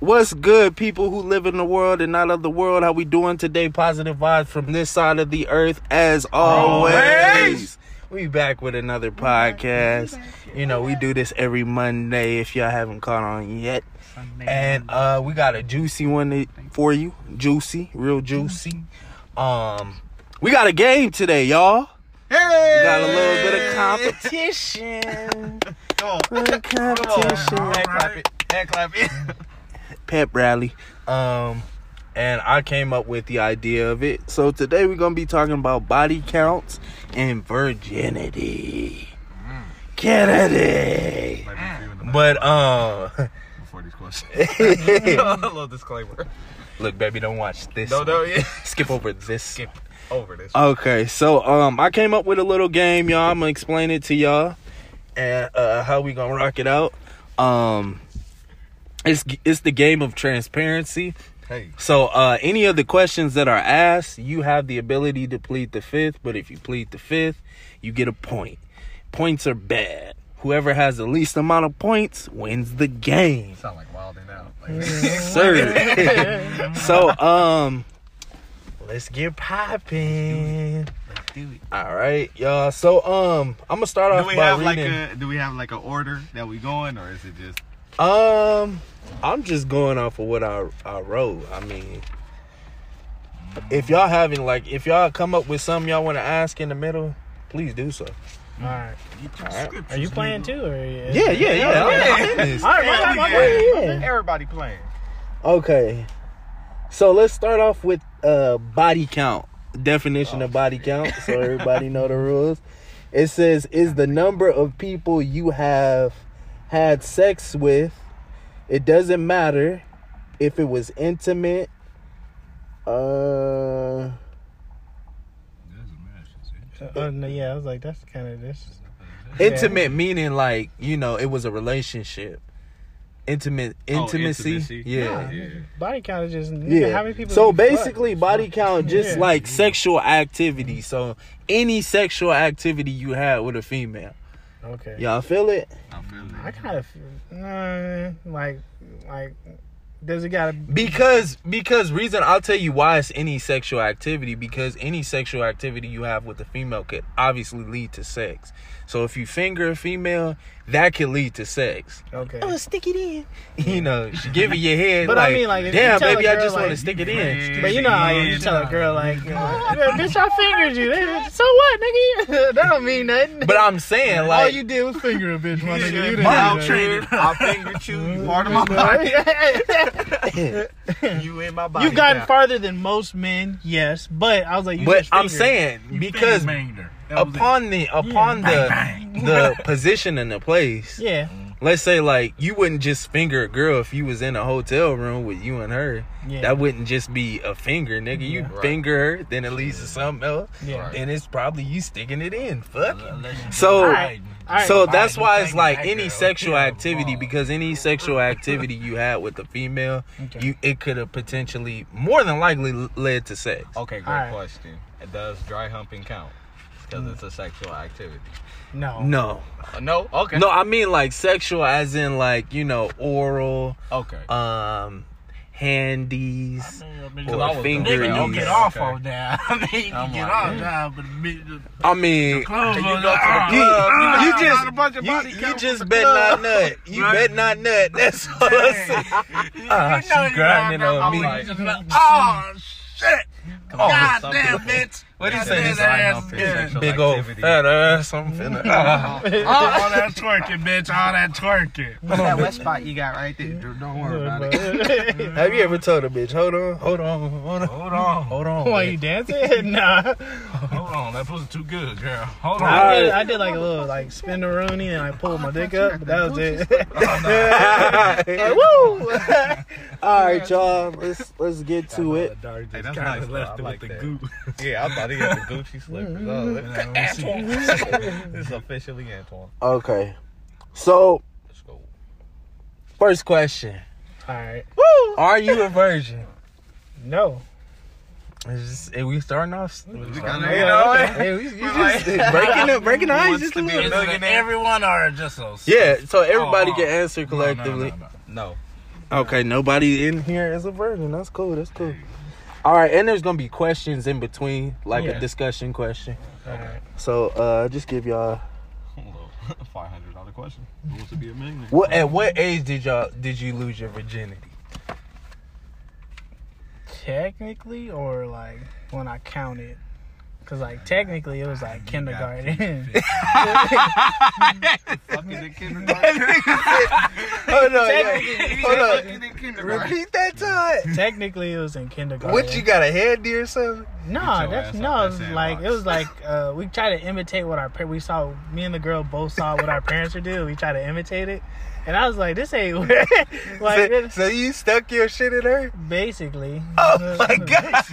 What's good, people who live in the world and not of the world? How we doing today? Positive vibes from this side of the earth, as always. Always. We back with another podcast. You know, we do this every Monday. If y'all haven't caught on yet, and uh, we got a juicy one for you. Juicy, real juicy. Um, we got a game today, y'all. Hey! We got a little bit of competition. Come on. Little competition. Hand clap it. Hand clap it. pep rally. Um, and I came up with the idea of it. So today we're gonna be talking about body counts and virginity. Kennedy. But um, Before these questions. a little disclaimer. look, baby, don't watch this. No, one. no, yeah. Skip over this. Skip over this. Okay, so um, I came up with a little game, y'all. I'm gonna explain it to y'all and uh, how we gonna rock it out. Um, it's it's the game of transparency. Hey. So uh any of the questions that are asked, you have the ability to plead the fifth, but if you plead the fifth, you get a point. Points are bad. Whoever has the least amount of points wins the game. Sound like wilding out. Like, Sir. so um let's get popping. do it. All right, y'all. So um I'm gonna start off Do we by have like a do we have like an order that we going or is it just Um, I'm just going off of what I I wrote. I mean, if y'all having like, if y'all come up with something y'all want to ask in the middle, please do so. All right. Alright. Are you playing too, or Yeah, yeah, yeah. I'm- I'm. All right, my bad, my Yeah, bad. yeah. everybody playing? Okay, so let's start off with uh body count definition Oh, of body count, so everybody know the rules. It says is the number of people you have had sex with. It doesn't matter if it was intimate. Uh, Uh, no, yeah, I was like, that's kind of this. intimate meaning like you know it was a relationship. Intimate intimacy, Oh, intimacy. yeah. Yeah. Body count is just Yeah. How many people? so you fuck? basically, body count just Yeah. like sexual activity. So any sexual activity you had with a female, Okay. y'all feel it? I feel I kind of uh, like like. Does it gotta? be- Because because reason I'll tell you why it's any sexual activity because any sexual activity you have with a female could obviously lead to sex. So if you finger a female, that could lead to sex. Okay. Oh, stick it in. You know, she give you your head. But I mean, like, damn, tell a baby, I girl, just want to stick it in. But you know how you tell a girl like, oh, yeah, bitch, I fingered you. So what, nigga? that don't mean nothing. But I'm saying, like, all you did was finger a bitch, my nigga. You didn't Maltreated. do I fingered you. You part of my body. You in my body. You've gotten now. farther than most men, yes. But I was like, you but just I'm saying because upon the upon the the position and the place, yeah, let's say like you wouldn't just finger a girl if you was in a hotel room with you and her. yeah, That wouldn't just be a finger, nigga. You Yeah. Finger her, then it leads to something else. yeah. Right. Then it's probably you sticking it in. Fuck. So Alright. Alright. so that's why it's like any sexual activity because any sexual activity you had with a female, Okay. you it could have potentially more than likely led to sex. Okay, great Alright. question. Does dry humping count? Because it's a sexual activity. no, No. Uh, no. Okay. No, I mean like sexual as in like, you know, oral, Okay. um handies. Because I was finger gonna say, and okay, knees. get off okay. on that. I mean, you I'm get like, off yeah. now, but the, the, I mean, clothes Can you on go to the you, club? ah, you ah, just a bunch of you, body you just bet club. not nut. You Right. bet not nut. That's all I say. Ah, she grinding on me. like, Oh shit! Come on, God something. damn, bitch! What he God say? damn, This that ass humping, is good. Big old activity. fat ass. I'm finna. All that twerking, bitch! All that twerking. What's that wet spot you got right there? Don't worry about it. Have you ever told a bitch, hold on, hold on, hold on, Hold on, hold on? Why you dancing? nah. hold on. That pussy too good, girl. Hold on. I did, I did like a little like spin the Rooney and I pulled my dick up, but that was it. Oh, like, woo! All right, y'all. Let's let's get to it. Hey, that's Kinda nice. left though. like with the that. goop. Yeah, I thought he had the Gucci slippers. Oh, Mm-hmm. this is officially Antoine. Okay. So Let's go. first question: All right. Are you a virgin? No. Is this, are we starting off? We kinda- kinda, you know, Hey, we, you just breaking the breaking the ice just to a be little. a Is everyone or just those? Yeah, so everybody Oh, can answer No, no, no, collectively. no. No. Okay, nobody in here is a virgin. That's cool. That's cool. All right, and there's gonna be questions in between, like Yeah. a discussion question. Alright. So, uh, just give y'all. Five hundred dollar question. Who wants to be a millionaire? What at what age did y'all did you lose your virginity? Technically, or like when I counted. Cause like technically it was like kindergarten. Fucking in kindergarten. Hold on, Technically- hold on. Fucking in kindergarten. Repeat that time. technically it was in kindergarten. What you got a handy or something? No, that's no. that like it was like uh, we tried to imitate what our par- we saw. Me and the girl both saw what our parents would do. We tried to imitate it, and I was like, "This ain't like so, so you stuck your shit in her? basically." Oh my god!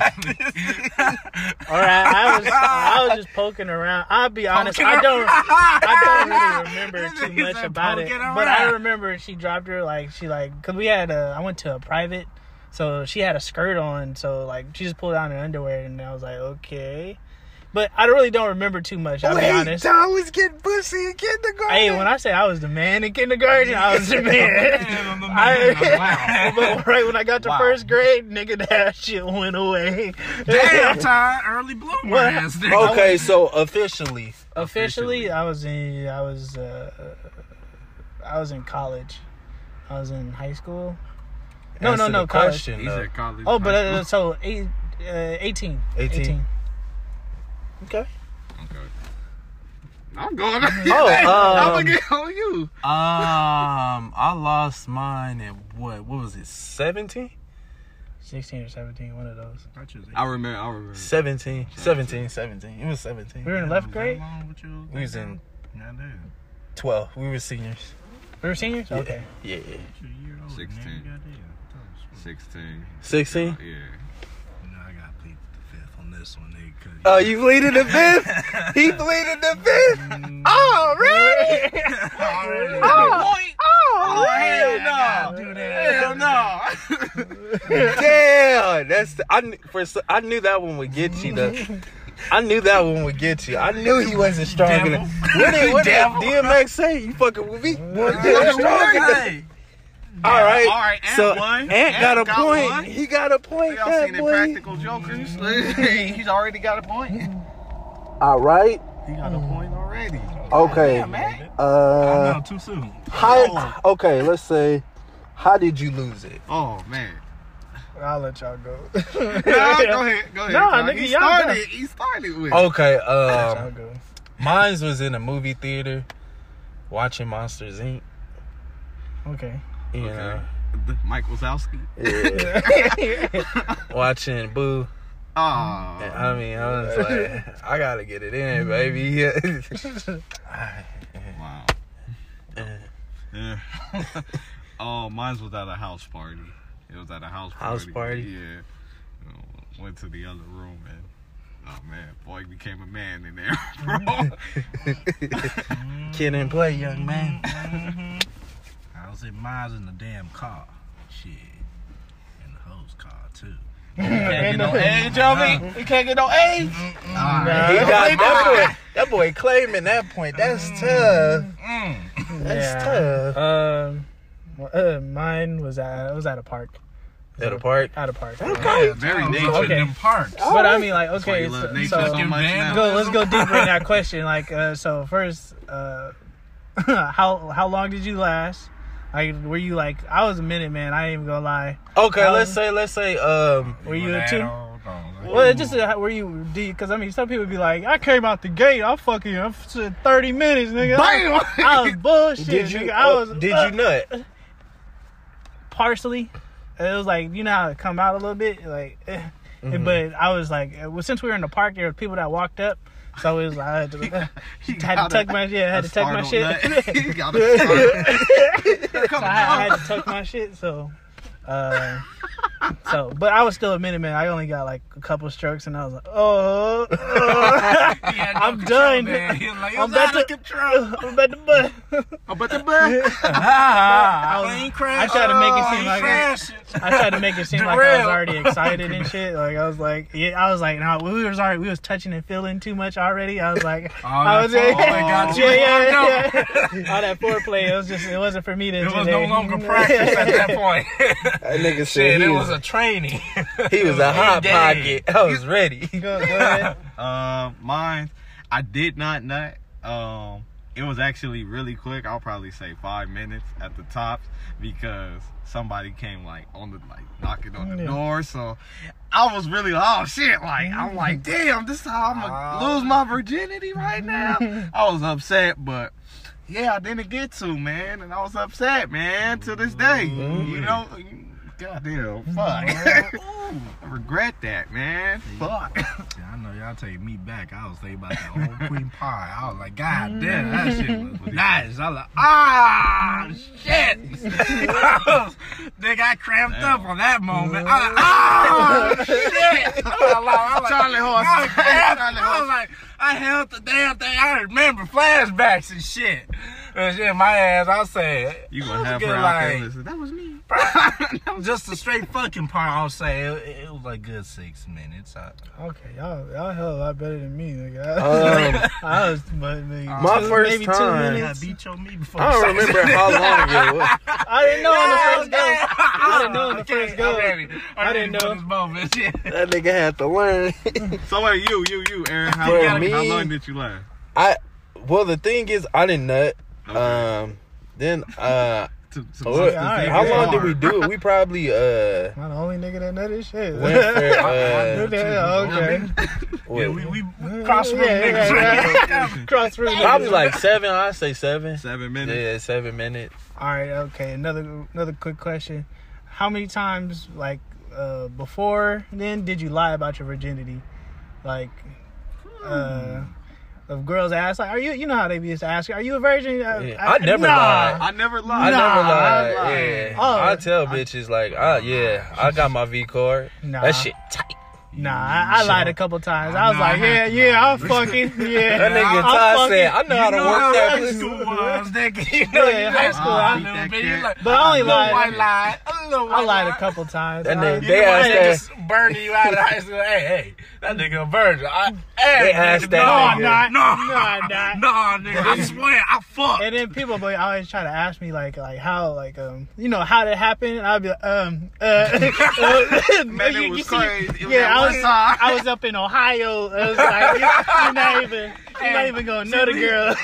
All right, I was I was just poking around. I'll be honest, I don't I don't really remember too much about it, poking but I remember she dropped her like she like because we had a I went to a private, so she had a skirt on, so like she just pulled down her underwear, and I was like, okay, but I really don't remember too much. I'll be honest. Tom was getting pussy in kindergarten. Hey, when I say I was the man in kindergarten, I was the man. Man, I'm the man. I, Wow. but right when I got to Wow. first grade, nigga, that shit went away. Damn, time early bloomer What? ass okay, so officially, Officially, I was in. I was. Uh, I was in college. I was in high school. No, answer no, no, the college. question. He though. said college. Oh, but uh, so eight, uh, 18. 18. Okay. Okay. I'm going. Oh, I'm um, gonna get on you. Um, I lost mine at what? What was it? 17? 16 or 17, one of those. I remember. I remember. 17. 17. 17. It was 17. We were in 11th grade. We was in Yeah, dude. 12. We were seniors. We were seniors. Yeah. Okay. Yeah. You're a year older, 16. Sixteen. 16? Yeah. You know, I got plead the fifth on this one, nigga. 'cause- Oh, you pleaded the fifth? he pleaded the fifth? Oh, really? Already. Oh, oh, hell hell no. no. Do that. Hell no. Damn. That's the, I, for, s- I knew that one would get you, though. I knew that one would get you. I knew he wasn't strong Devil. enough. What did, what did DMX say? You fucking with me? You're strong enough. Hey. All right. All right, Ant so won. Ant got a got point. one. He got a point. Y'all seen the boy. Practical Jokers? He's already got a point. All right. He got a point already. Okay. Yeah, man. Uh, no, too soon. how? Okay, let's say, how did you lose it? Oh man. I'll let y'all go. Nah, go ahead. Go ahead. Nah, nigga, he y'all started. go. He started with. Okay. Y'all Um, go. mine's was in a movie theater, watching Monsters Inc. Okay. You Okay. know, uh, Mike Wazowski. yeah. watching Boo. Oh. I mean, I was like, I gotta get it in, baby. Wow. Yeah. oh, mine was at a house party. It was at a house party. House party? Yeah. Went to the other room and oh man, boy became a man in there, bro. Kid and play, young man. I was in miles in the damn car. Shit. In the hose car, too. Ain't no age on. You can't get no age. Nah. He got that boy. That boy claiming that point. That's tough. That's tough. Um, uh, mine was at was at a park. At a park. At a park. Okay. Very nature nature. Okay. in them parks. But I mean, like, okay, you so, so so much Van- now. go, let's go deeper in that question. Like, uh, so first, uh, how how long did you last? Like, were you like? I was a minute man. I ain't even gonna lie. Okay, Um, let's say, let's say, um, Were you With a two? old dog, like, Well, it just uh, were you? Because I mean, some people be like, I came out the gate. I'm fucking I'm thirty minutes, nigga. Bam! I was bullshit. did you? nigga. I oh, was. did uh, you nut? partially. It was like you know how it come out a little bit, like. eh. Mm-hmm. But I was like, well, since we were in the park, there were people that walked up, so it was I had to, had to tuck my yeah, I had to tuck my shit. He got a so I, I had to tuck my shit. So, uh, So, but I was still a minute man. I only got like a couple strokes, and I was like, oh, oh. He no I'm control, done. man. He was like, I'm was about to control. I'm about to butt. Oh, but the butt. I was- Plane I tried to make it Oh, seem like crashed. I tried to make it seem like I was already excited and shit. Like I was like, yeah, I was like, no, we was already, we was touching and feeling too much already. I was like, Oh, I was, that's all they got you yeah, yeah, worked yeah. All that foreplay, it was just, it wasn't for me to. It was no longer practice at that point. That nigga said Shit, he it was, was a training. he was a hot Day. pocket. I was ready. Go, go ahead. Uh, mine, I did not nut. Um, it was actually really quick. I'll probably say five minutes at the tops because somebody came like on the like knocking on the Yeah. door. So I was really oh shit. Like I'm like damn, this is how I'm gonna Oh. lose my virginity right now. I was upset, but. Yeah, I didn't get to, man, and I was upset, man, to this day. You know, goddamn, fuck. I regret that, man. Fuck. Yeah, I know y'all take me back. I was thinking about that whole queen pie. I was like, God damn, that shit was nice. I was like, ah, shit. Nigga, I cramped up on that moment. I was like, ah, shit. I was like, I was like, Charlie horse. I was. Charlie I was like, I held the damn thing. I remember flashbacks and shit. And shit, my ass, I said, You it gonna was have good, her out there like, listen. That was me. just a straight fucking part. I'll say it, it was like good six minutes. I, Okay, y'all, y'all hell a lot better than me. Nigga. Um, I was, but maybe My two, first maybe time- two I minutes. beat your me before. I don't remember how long it was. I didn't know on the first go. I I didn't know on the first go. I, I didn't know. know. This moment. Yeah. That nigga had to learn. So wait, you, you, you, Aaron. How, For how, me- how long did you learn? I well, the thing is, I didn't nut. Okay. Um, then uh, To- to- what- to- alright, how long did we do it? We probably uh I'm the only nigga that know this shit. went for uh, Yeah, okay. Yeah, wait, we, we cross room Yeah, niggas. yeah, right? Cross room. probably like seven. I say seven. Seven minutes. Yeah, seven minutes. All right, okay. Another another quick question. How many times, like, uh, before then, did you lie about your virginity? Like, uh, of girls ask, like, are you? You know how they used to ask, are you a virgin? Uh, Yeah, I never nah. lied. I never I lied. Nah, never I lied. lied. Yeah, Oh. I tell bitches like, uh, yeah, I got my V card. Nah. That shit tight. Nah, I, I lied a couple times. I was I I like, yeah, to yeah. I'm fucking, yeah. That nigga I'm fucking- said, I know how to know work how that high pussy. school was, nigga. You know, Yeah, high school, I- a little that bit. cat. You like, But I only a little lied- white lie. A little I lied a couple times. That I- nigga- They asked that- just burning you out of high school. Hey, hey, that nigga a virgin. I, hey, They asked that no, nigga. Nah, No, nah, nah. no, nigga. I swear, I fucked. And then people would always try to ask me like like how like um you know how did it happen and I'd be like um uh, uh Man, it was crazy. Yeah I one was. I was up in Ohio I was like you, you're not even you're not even gonna know the girl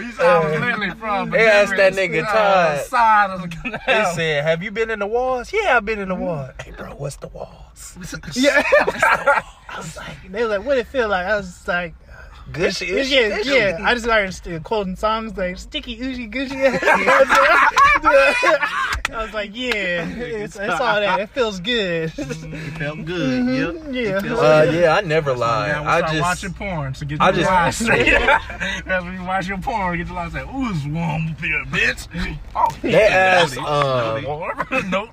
You saw I was literally from. They asked that nigga uh, Todd. Side of the They said, "Have you been in the walls?" Yeah, I've been in the walls. Hey, bro, what's the walls? yeah I was like they were like what it feel like I was like Good shit. yeah yeah. I just started quoting songs like sticky oozy goosey I was like yeah it's, it's all that it feels good It felt good. Yep. yeah Uh, yeah, I never lie. Yeah, I start just watching porn to get I your just- line straight. That's when you watch your porn, get your line say, "Ooh, it's warm up here, bitch." Oh, they asked um nope.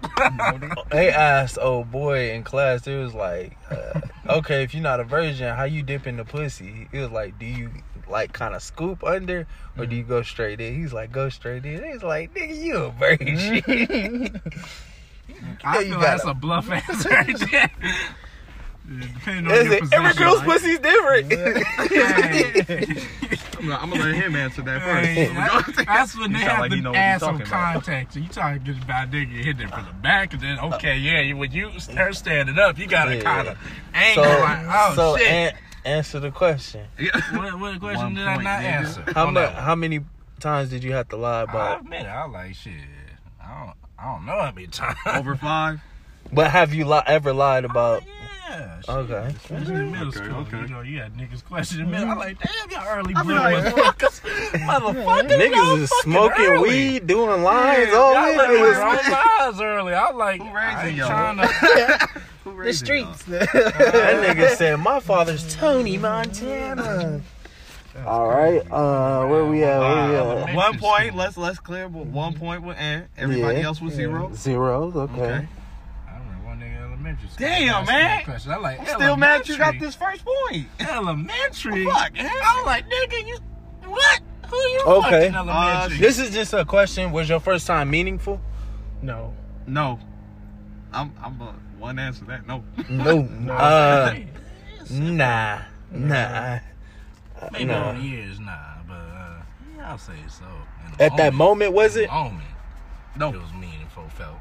they asked old boy in class. It was like, uh, okay, if you're not a virgin, how you dip in the pussy? It was like, do you like kind of scoop under or do you mm-hmm. go straight in? He's like, go straight in. He's like, nigga, you a virgin. Mm-hmm. I you feel gotta- that's a bluff answer. Depending on your it- Every girl's right? pussy's different. I'm gonna, I'm gonna let him answer that first. that- that's when they have like to you're add some context. So you trying to get about nigga hit it from the back, and then okay, yeah, you- when you start standing up, you gotta Yeah. kind of so, angle like, oh so shit. an- answer the question. what, what question One did I not nigga. answer? How On much? that one? How many times did you have to lie about? I admit. I like shit. I don't. I don't know how many times. Over five. But have you li- ever lied oh, about? yeah. Shit. Okay. Especially in middle Okay, school. okay. You know, you had niggas questioning me. I'm like, damn, y'all early I be blue like- motherfuckers. Motherfuckers. Niggas is smoking early. weed, doing lines, all Y'all this. let It me was- roll eyes early. I was like, Who I raising ain't y'all? trying to. Who the streets That nigga said, "My father's Tony Montana." All right, uh, where we at? Where we at? One point. Let's let's clear. but One point with Ant. Everybody Yeah. else was zero. Zeros. Okay. Okay. Elementary school. Damn, Asking man. Question. I'm like, Still mad you got this first point. elementary. Fuck. I was like, nigga, you what? Who you Okay. fucking elementary? This is just a question. Was your first time meaningful? No. No. I'm I'm uh, one answer that. No. No. Uh, nah. Nah. Maybe no. over the years, nah, but uh, yeah, I'll say so. In the At that moment, was it? moment, No. it was meaningful. Felt.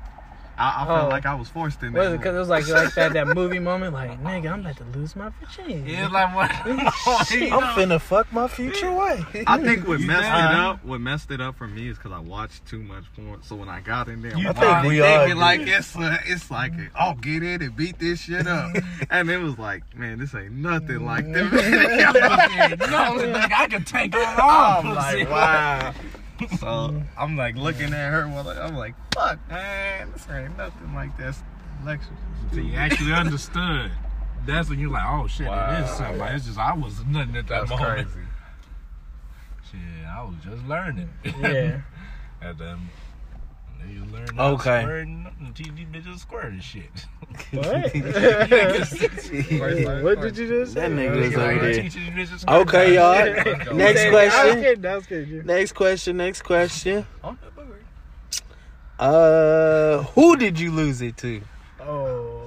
I, I felt Oh. like I was forced in Was there. it because it was like like that that movie moment? Like, nigga, I'm about to lose my virginity. Yeah, like what? you I'm finna fuck my future wife. I think what You messed think? it up, what messed it up for me is because I watched too much porn. So when I got in there, You I'm think we all like it's uh, it's like oh get in and beat this shit up, and it was like man this ain't nothing like this. no, like, I can take it all I'm like wow. So I'm like looking at her while I- I'm like fuck man this ain't nothing like this. Lecture. So you actually understood. That's when you're like, oh shit, it Wow. is something. It's just I was nothing at that That's moment. crazy. Shit, I was just learning. Yeah. At them. You learn Okay. squirting, these bitches squirting shit. What? First- what did you just say? That nigga is You over know, there. teaching these bitches. Okay, y'all. Next I was question. kidding. I was kidding. Next question. Next question. Oh, Uh, who did you lose it to? Oh.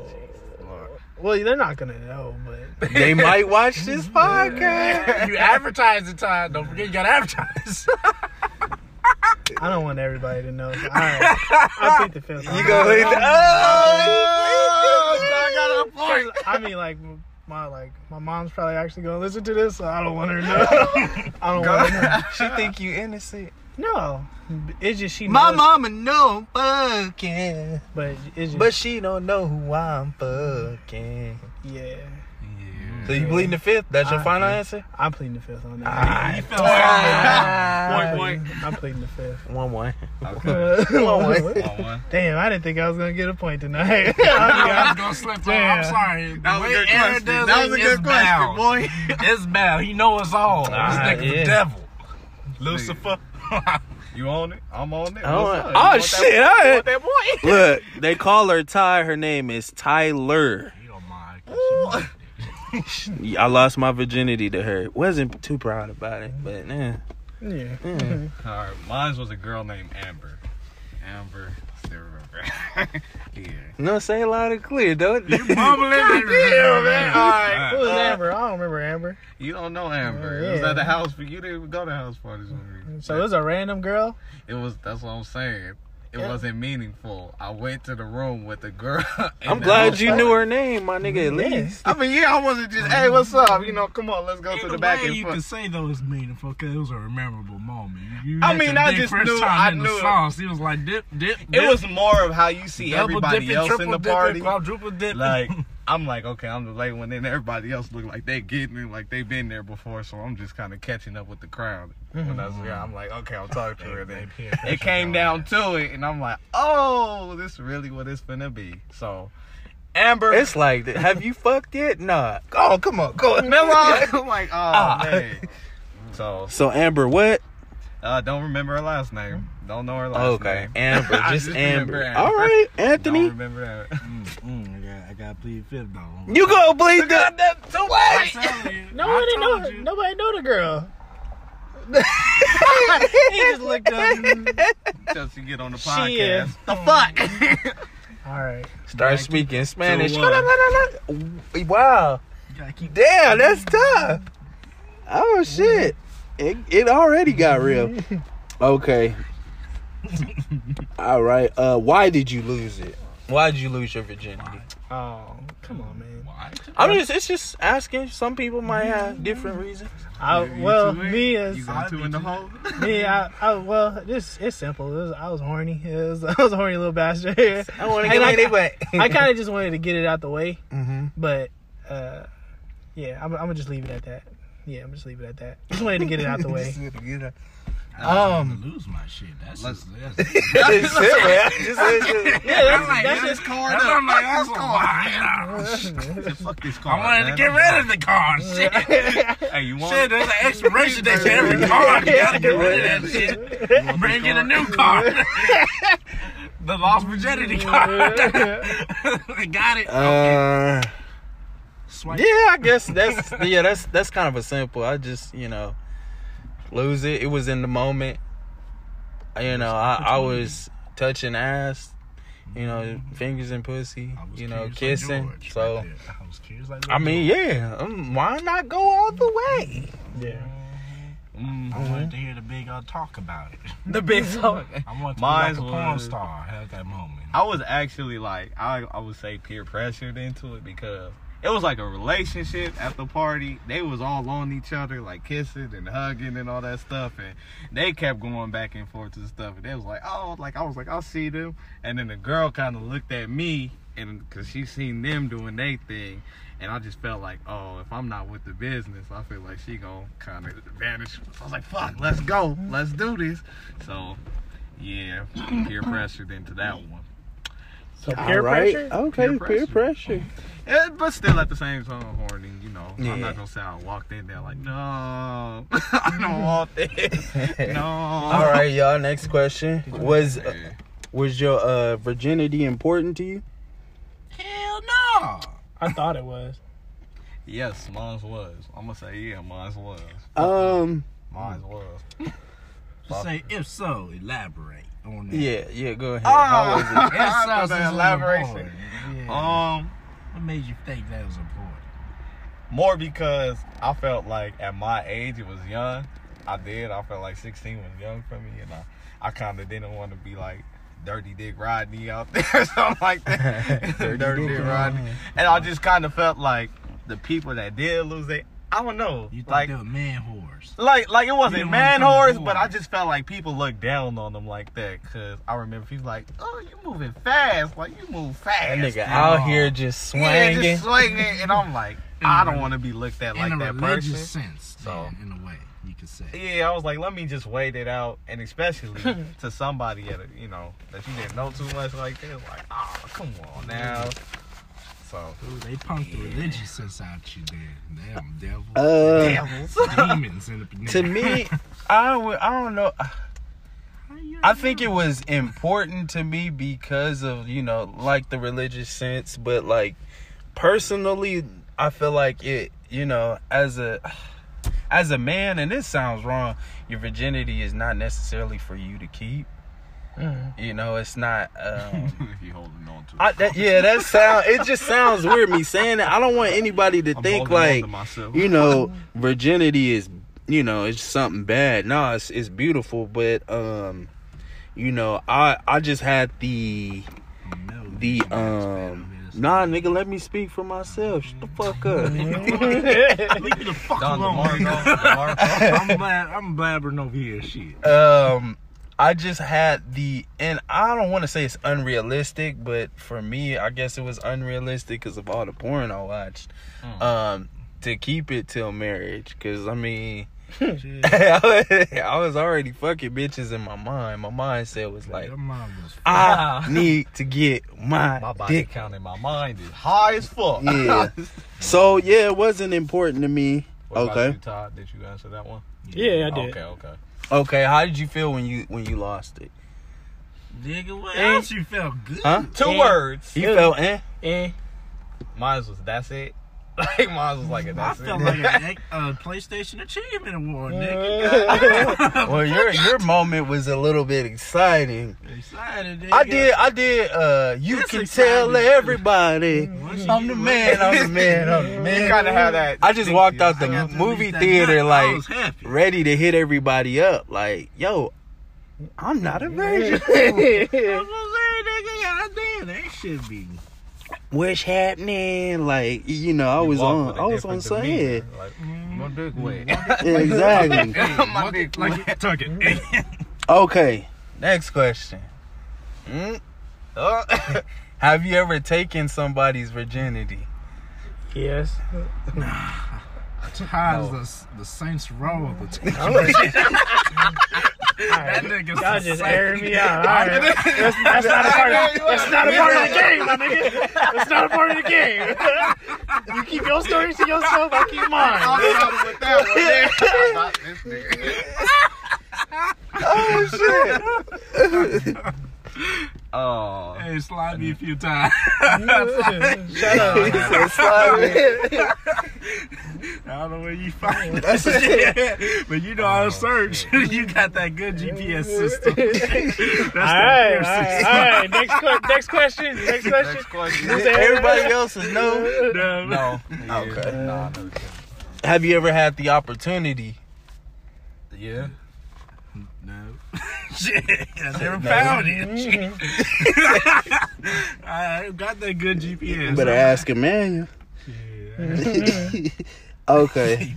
Well, they're not gonna know, but They might watch this podcast. you advertise the time. Don't forget you gotta advertise. I don't want everybody to know. I, I plead the fifth. You go leave the. Oh! I got a point. I mean, like my like my mom's probably actually gonna listen to this, so I don't want her to know. I don't want her to know. She think you innocent. No, it's just she. My knows, mama know I'm fucking, but it's just but she don't know who I'm fucking. yeah. So you bleeding the fifth? That's your I- final answer? I'm pleading the fifth on that. Ah, You feel like Point, point. I'm pleading the fifth. One one. Oh, one. Damn, I didn't think I was gonna get a point tonight. I was gonna slip up. I'm sorry. That was The a good question. That was a good question, bound. boy. It's bad. He know it's all. This Ah, nigga yeah. the devil. Lucifer. You on it? I'm on it. Oh, What's up? Oh want shit! That, I- you want that boy? Look, they call her Ty. Her name is Tyler. You don't mind. 'Cause she- I lost my virginity to her. Wasn't too proud about it, but eh. yeah. All right, mine was a girl named Amber. Amber. Still remember. yeah. No, say it loud and clear, don't You mumbling. damn, man. All right. Who was Uh, Amber? I don't remember Amber. You don't know Amber. Oh, It was yeah. at the house, but you didn't even go to house parties with me. So it was a random girl. It was. That's what I'm saying. It Yeah. wasn't meaningful. I went to the room with the girl. I'm glad you whole- knew her name, my nigga. At Yeah. least. I mean, yeah, I wasn't just, hey, what's up? You know, come on, let's go Ain't to no the back and you forth. could say those meaningful because it was a memorable moment. You I mean, I just first knew- time I in the knew it. sauce. He was like dip, dip, It was more of how you see double everybody dipping, else in triple the dipping, party. quadruple dipping. Like, I'm like, okay, I'm the late one. Then everybody else look like they getting it, like they been there before. So I'm just kind of catching up with the crowd. When that's, yeah, I'm like, okay, I'll talk to her. Then they peer pressure it came down down to it, and I'm like, oh, this really what it's gonna be. So, Amber, It's like, have you fucked yet? Nah. Oh, come on, go. Never mind. I'm like, oh Ah. man. So, So Amber, what? uh, don't remember her last name. Don't know her last Okay, name. Amber, just, just Amber. remember Amber. All right, Don't Anthony, remember that. Mm, mm, I got, I got plead fifth though. you gonna bleed that? That's too late. Nobody I know. you. Nobody know the girl. he just looked up. Just to get on the podcast. She is. The fuck? All right. Start speaking Spanish. So, uh, Wow, You gotta keep damn, that's tough. Oh shit, it it already got real. Okay. All right. Uh, why did you lose it? Why did you lose your virginity? Oh, come on, man. Why? I'm just it's just asking. Some people might have different reasons. I, You- you well, two in? me as You got two in the hole? me, I, I well, this it's simple. It was, I was horny. It was, I was a horny little bastard. I want to And get I- lady wet. I kind of just wanted to get it out the way, hmm but uh, yeah, I'm, I'm gonna just leave it at that. Yeah, I'm just leave it at that. Just wanted to get it out the way. Um, lose my shit. That's let's- just, that's, It's silly. I just- it's- Yeah, that's, I'm like, that's yeah, just car that's up. what I'm like, Fuck that's this why. car. Fuck this car. I wanted man. to get rid of the car. Shit. Hey, you want Shit, there's an expiration date to every car. You gotta get rid of that shit. Bring in a new car. the lost virginity card. I got it. Uh, Swipe. yeah, I guess that's yeah, that's that's kind of a simple. I just you know lose it. It was in the moment. You know, I, I was touching ass, you know, fingers and pussy, you know, curious like kissing. George so right. I was curious like I mean, George. yeah, um, why not go all the way? Yeah. Mm. I wanted to hear the big uh, talk about it. The big song. I wanted to Mine be like a porn was- star. Had that moment. I was actually like I I would say peer pressured into it because it was like a relationship at the party. They was all on each other, like kissing and hugging and all that stuff, and they kept going back and forth and stuff. And they was like, oh, like I was like, I'll see them. And then the girl kind of looked at me, and because she seen them doing their thing, and I just felt like, oh, if I'm not with the business, I feel like she gonna kind of vanish. So I was like, fuck, let's go, let's do this. So, yeah, peer pressured into that one. So peer All right. pressure. Okay, Peer peer pressure. Yeah, but still at the same time horny, you know. Yeah. I'm not gonna say I walked in there like, no, I don't want this. No. All right, y'all. Next question was uh, was your uh, virginity important to you? Hell no. I thought it was. Yes, mine was. I'm gonna say yeah, mine was. Um, Mine was. Say if so, elaborate on that. yeah, yeah. Go ahead. Ah. How was it? If I so, thought this that is elaboration. Yeah. Um, what made you think that was important? more because I felt like at my age it was young. I did. I felt like 16 was young for me, and I, I kind of didn't want to be like dirty dick Rodney out there, or something like that. Dirty dirty, Dick dick Rodney. Rodney. And I just kind of felt like the people that did lose they, I don't know, You thought like. they were man whores. Like, like it wasn't didn't man wanna whores, but. I just felt like people looked down on them like that. Cause I remember people like, "Oh, you moving fast, like you move fast." That nigga man." out here just swinging, yeah, swinging. just swinging, and I'm like, I don't want to be looked at like in a that religious person. sense, So- so in a way, you could say. Yeah, I was like, let me just wait it out, and especially to somebody at a, you know, that you didn't know too much like this, like, oh, come on now. So, Ooh, they punked the religious sense out you there. Damn devil. Uh, devils. Demons in the to me, I would. I don't know. I think it was important to me because of you know like the religious sense, but like personally, I feel like it. You know, as a as a man, and this sounds wrong. Your virginity is not necessarily for you to keep. Mm. You know, it's not. Um, you holding on to. I, that, yeah, that sound. It just sounds weird me saying it. I don't want anybody to I'm think like to you know virginity is you know it's something bad. No, it's it's beautiful, but um, you know I I just had the the um. Nah, nigga, let me speak for myself. Shut the fuck up. Leave me the fuck Don alone. DeMarco, nigga. DeMarco. I'm glad I'm blabbering over here shit. um I just had the and I don't want to say it's unrealistic, but for me, I guess it was unrealistic because of all the porn I watched. Mm. Um, to keep it till marriage, because I mean, I was already fucking bitches in my mind. My mindset was like, Your mom was I need to get my, My body dick. count in my mind is high as fuck. Yeah. So yeah, it wasn't important to me. What about Okay. you, Todd? Did you answer that one? Yeah, I did. Okay, okay. Okay, how did you feel when you when you lost it? Nigga, what Eh. else you felt good? Huh? Two Yeah. words. You felt eh? Eh. Mine was that's it. Like mine was like a I that's felt it. like a, a PlayStation Achievement Award, nigga. Well, your your moment was a little bit exciting. Excited, nigga. I did, I did. Uh, you That's can exciting. tell everybody Once you I'm the man. I'm the man. I'm the you man. kind of had that. I just walked out the movie theater nut. Like ready to hit everybody up. Like, yo, I'm not a virgin. I was gonna say, nigga, goddamn, that should be. What's happening? Like, you know, I was on. I was on different demeanor. side. Like, my dick wet. Exactly. my dick Like wet. tuck it. Okay, next question. Mm, Uh, Have you ever taken somebody's virginity? Yes. Nah. How does the, the Saints roll? The That nigga Y'all just airing me out. All right. That's, that's not a part. Of, that's not a part of the game, my nigga. That's not a part of the game. you keep your stories to yourself. I keep mine. I'm with that one. I'm not this nigga. Oh shit! Oh. Hey, slide me a few times. Shut up. I don't know where you find that shit. But you know how to oh, search. you got that good GPS system. That's All right, all right, all right. Next, que- next question. Next question. Next question. Everybody else is no. No. No. Okay. Nah, no. Have you ever had the opportunity? Yeah. No. Shit, I never found it. Shit. I got that good GPS. You better ask Emmanuel. Yeah. okay.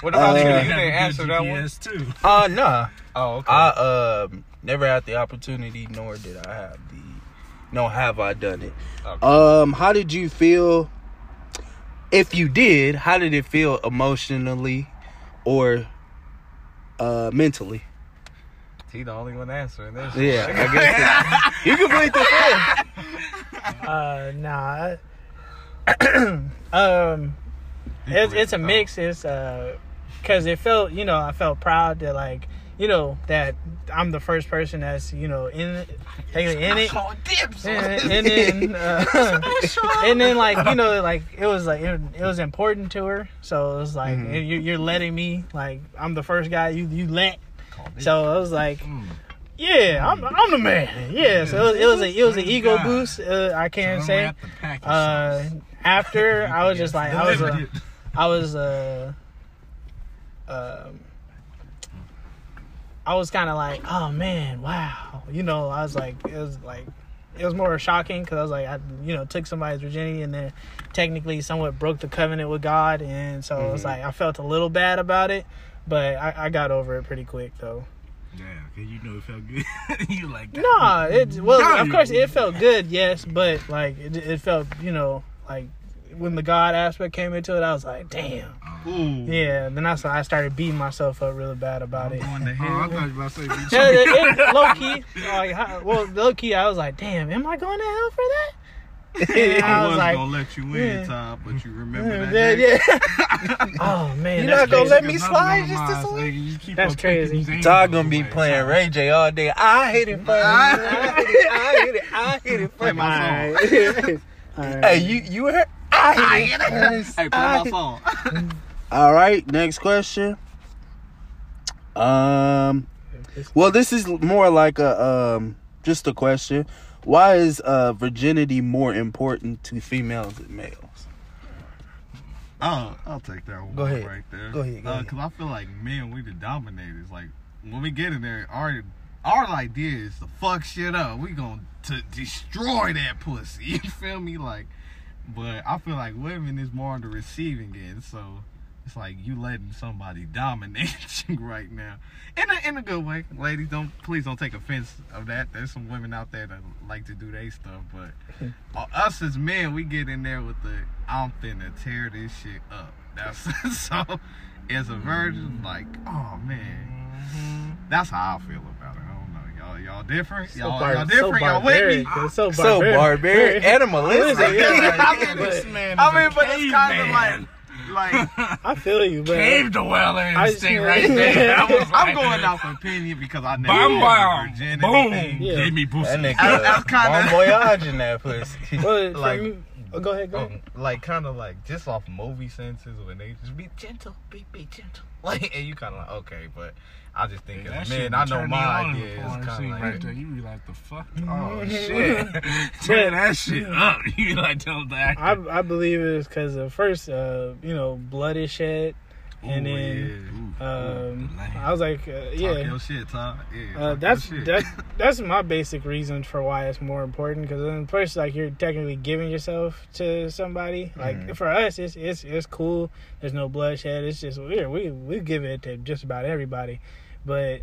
What about Uh, you? You didn't answer that one. Too. Uh, nah. Oh, okay. I um never had the opportunity, nor did I have the. No, have I done it? Okay. Um, how did you feel? If you did, how did it feel emotionally, or uh mentally? He the only one answering this. Yeah, I guess. you complete the form. Uh, nah. um, it's it's a mix. It's uh, cause it felt you know I felt proud that like you know that I'm the first person that's you know in it, technically in it. And, and then, uh, and then, like you know, like it was like it, it was important to her. So it was like Mhm. you're letting me, like I'm the first guy you you let. So I was like, yeah, I'm I'm the man. Yeah. So it was, it was a it was an ego boost. Uh, I can't say. Uh, after I was just like I was uh, I was uh um I was kind of like oh man wow you know I was like it was like it was more shocking because I was like I you know took somebody's virginity and then technically somewhat broke the covenant with God and so it was like I felt a little bad about it but I, I got over it pretty quick though. Yeah, cause you know it felt good. you like No, it well Got of course it felt good yes but like it, it felt you know like when the God aspect came into it I was like damn. Uh-huh. Ooh. Yeah, then that's why I started beating myself up really bad about it. Going to Oh, I thought you were about to say it- it- low key, like, well, low key, I was like, damn, am I going to hell for that? And I I was was like, gonna let you in, yeah. Todd, but you remember yeah, that day? yeah. oh man, You're not gonna crazy. let me slide just this way? That's crazy. Todd gonna be playing Ray J all day. I hit it first. I hit it. I hit it. I hit it Play first. my song. Alright. Alright. Hey, you you heard? I hit it first. Hey, play my song. All right, next question. Um, well, this is more like a um, just a question. Why is uh virginity more important to females than males? Oh, I'll take that one Go ahead. right there. Go ahead, go Uh, I feel like men, we the dominators. Like when we get in there, our our idea is to fuck shit up. We gonna to destroy that pussy. You feel me? Like, but I feel like women is more on the receiving end. So it's like you letting somebody dominate you right now, in a in a good way. Ladies, don't please don't take offense of that. There's some women out there that like to do their stuff, but uh, us as men, we get in there with the I'm finna tear this shit up. That's so. As a virgin, like, oh man, that's how I feel about it. I don't know, y'all. Y'all different. So Y'all, bar- y'all so different. y'all with me. barbaric. So So barbaric. barbaric, animalistic. I mean, This man I is mean, a but it's kind of like, like I feel you, but Cave dweller I just- instinct right there. I was I'm like, going off opinion because I never Bam, had bam, the virginity boom. thing. Yeah. Give me pussy. That nigga, I- I was kinda- bon voyage in that pussy. well, for Like- me- oh, go ahead, go ahead. Um, like kind of like just off movie senses when they just be gentle, be be gentle, like and you kind of like okay, but I just think That as shit men, I know my me on idea is kind scene of right like there. You be like the fuck? Oh shit, Turn that shit up. You be like tell the actor. I, I believe it's because of first, uh, you know, blood is shed, and Ooh, then yeah. um, I was like, uh, yeah, your shit, Todd. Yeah, Uh, talk that's your shit. that, that's my basic reason for why it's more important because then first like you're technically giving yourself to somebody. Like Mhm. for us it's it's it's cool. There's no bloodshed. It's just we we we give it to just about everybody. But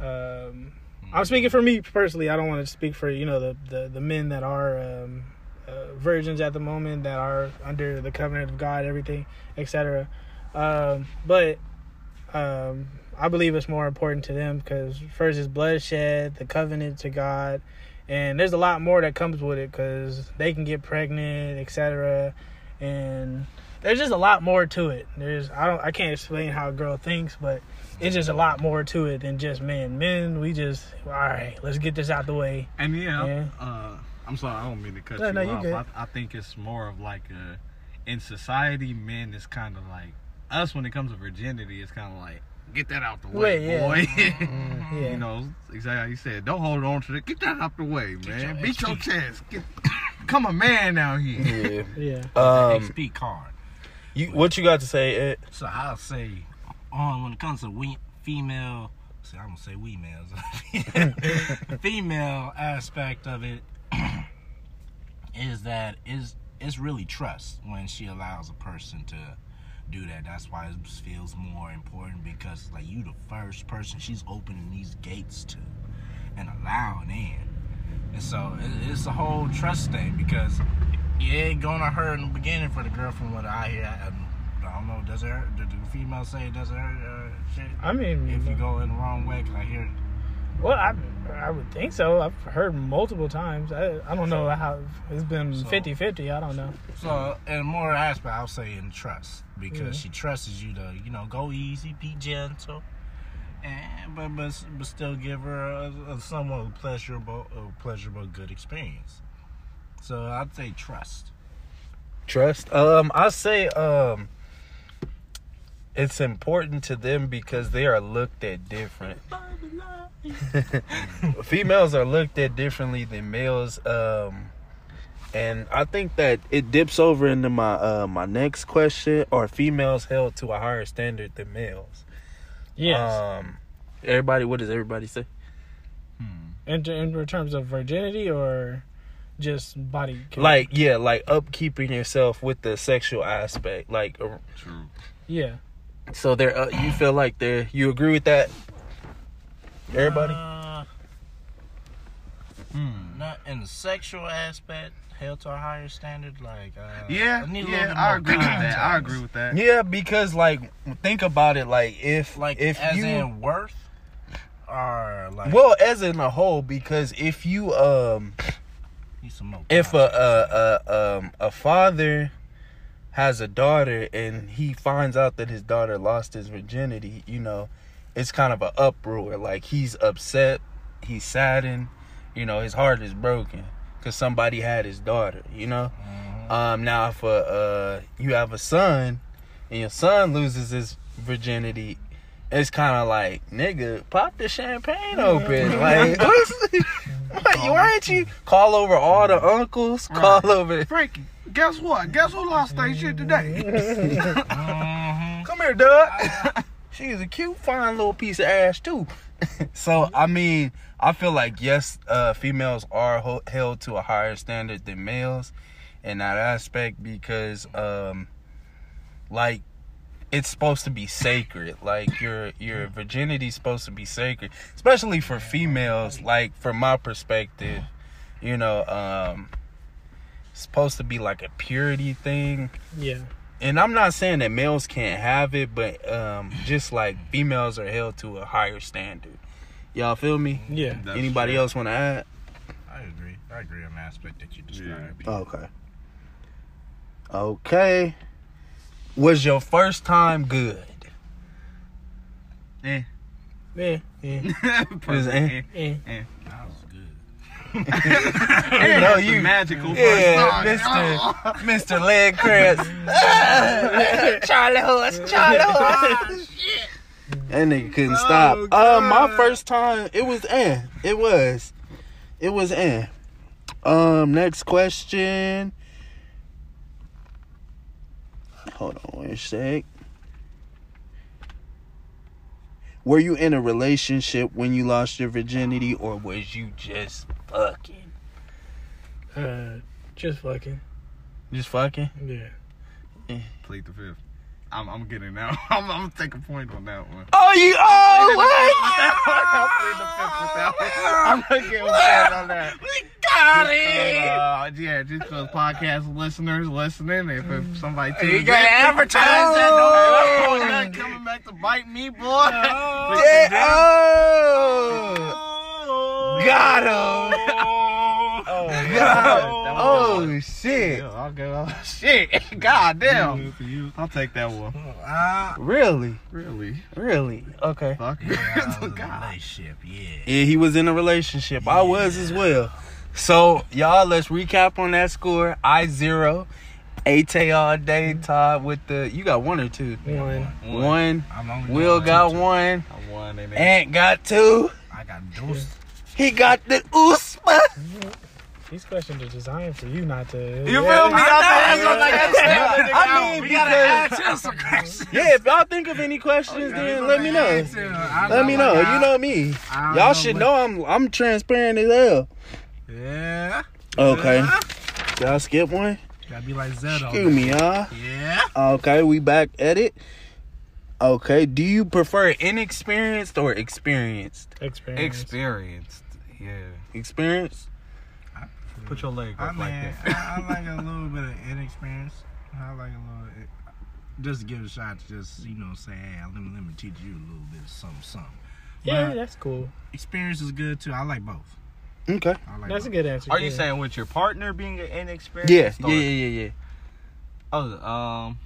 um I'm speaking for me personally. I don't want to speak for you know the the, the men that are um uh, virgins at the moment that are under the covenant of God everything etc um but um, I believe it's more important to them because first is bloodshed, the covenant to God, and there's a lot more that comes with it because they can get pregnant, etc. And there's just a lot more to it. There's I don't I can't explain how a girl thinks, but it's just a lot more to it than just men. Men, we just all right. Let's get this out the way. And yeah, Yeah. Uh, I'm sorry, I don't mean to cut No, you no, off. I, I think it's more of like a in society, men is kind of like us when it comes to virginity. It's kind of like get that out the way, Wait, yeah. boy. Yeah. you know, exactly how you said. Don't hold on to it. Get that out the way, man. your Beat your chest. Get, come a man out here. Yeah. Yeah. Um, XP card. you what you got to say, Ed? So I'll say, on when it comes to we, female, see, I'm gonna say we males, female aspect of it is that is it's really trust when she allows a person to do that. That's why it feels more important because like you the first person she's opening these gates to and allowing in. And so it, it's a whole trust thing because it ain't gonna hurt in the beginning for the girl from what I hear. I, I don't know, does it hurt? Do the female say it doesn't hurt? Uh, shit? I mean, if you go in the wrong way, because I hear well, I I would think so. I've heard multiple times. I I don't know how it's been So- 50-50. I don't know. So, in more aspect, I'll say in trust because she trusts you to, you know, go easy, be gentle, and but but, but still give her a, a somewhat pleasurable, a pleasurable, good experience. So I'd say trust. Trust. Um, I say um, it's important to them because they are looked at different. Females are looked at differently than males. Um, and I think that it dips over into my uh my next question: Are females held to a higher standard than males? Yes. Um, everybody, what does everybody say? in, in terms of virginity or just body. count? Like, yeah, like upkeeping yourself with the sexual aspect. Like, True. yeah. So there, uh, you feel like there. You agree with that? Everybody. Uh, Hmm. not in the sexual aspect, held to a higher standard. Like, uh, Yeah, I need a yeah, bit I agree with that. I agree with that. Yeah, because like think about it, like if Like, if as you in worth, or like, well as in a whole, because if you um need some if a a, a um a father has a daughter and he finds out that his daughter lost his virginity, you know, it's kind of an uproar. Like he's upset, he's saddened, you know, his heart is broken because somebody had his daughter, you know. Um, now if uh, uh you have a son and your son loses his virginity, it's kind of like nigga, pop the champagne open. like, what's, why ain't you call over all the uncles? Call Right. over. Frankie, guess what? Guess who lost their shit today? Mhm. Come here, Doug. She's a cute, fine little piece of ass too. so I mean, I feel like yes, uh, females are ho- held to a higher standard than males in that aspect because, um, like, it's supposed to be sacred. Like your your virginity's supposed to be sacred, especially for females. Like from my perspective, you know, um, it's supposed to be like a purity thing Yeah. and I'm not saying that males can't have it, but um, just like females are held to a higher standard. Y'all feel me? Yeah. That's Anybody true. else want to add? I agree. I agree on the aspect that you described. Okay. Okay. Was your first time good? Eh. Yeah. Yeah. Is it, eh? yeah. That was. Eh, know you- magical Yeah, first time. Mr. Mr. Leg Cramps. Charlie Horse, Charlie Horse. That nigga couldn't stop. Oh, Uh, my first time, it was eh. It was. It was eh. Um, next question. Hold on one sec. Were you in a relationship when you lost your virginity, or was you just fucking? Uh, just fucking. Just fucking? Yeah. Plead the fifth. I'm, I'm getting that. I'm, I'm gonna take a point on that one. Oh, you. Oh, what? I'll plead the fifth with that one. I'm gonna get a point on that. We got Uh, yeah, just for podcast listeners listening, if, if somebody tunes You gotta advertise that. oh, that coming back to bite me, boy. Yeah, oh. Got him. Oh, God. Oh shit. Yeah, I'll go. Shit. God damn. Good for you. I'll take that one. Ah, Really? Really? Really? Okay. Fuck. yeah, God. relationship, yeah. Yeah, he was in a relationship. I was as well. So y'all, let's recap on that score. I zero. Ate all day, Todd with the. You got one or two? One. One. I'm Will doing got two, two. one. I won and Ant got two. I got deuce. He got the uspa. These questions are designed for you not to. You feel me? I I know, like that's what I'm. I mean, we gotta ask some questions. yeah, if y'all think of any questions, then let me know. Let me know. You know me. Y'all should know I'm I'm transparent as hell. Yeah. Okay. Y'all skip one? Gotta be like Zedo. Excuse me, y'all. Yeah. Okay, we back at it. Okay, do you prefer inexperienced or experienced? Experience. Experienced. Yeah. Experienced? Put your leg I mean, like that. I, I like a little bit of inexperience. I like a little, just to give it a shot. To just you know, say, hey, let me let me teach you a little bit of something, something. Yeah, But that's cool. experience is good too. I like both. Okay. I like That's a good answer. Are you saying with your partner being an inexperienced? Yeah, yeah, or- yeah, yeah, yeah. Oh, um,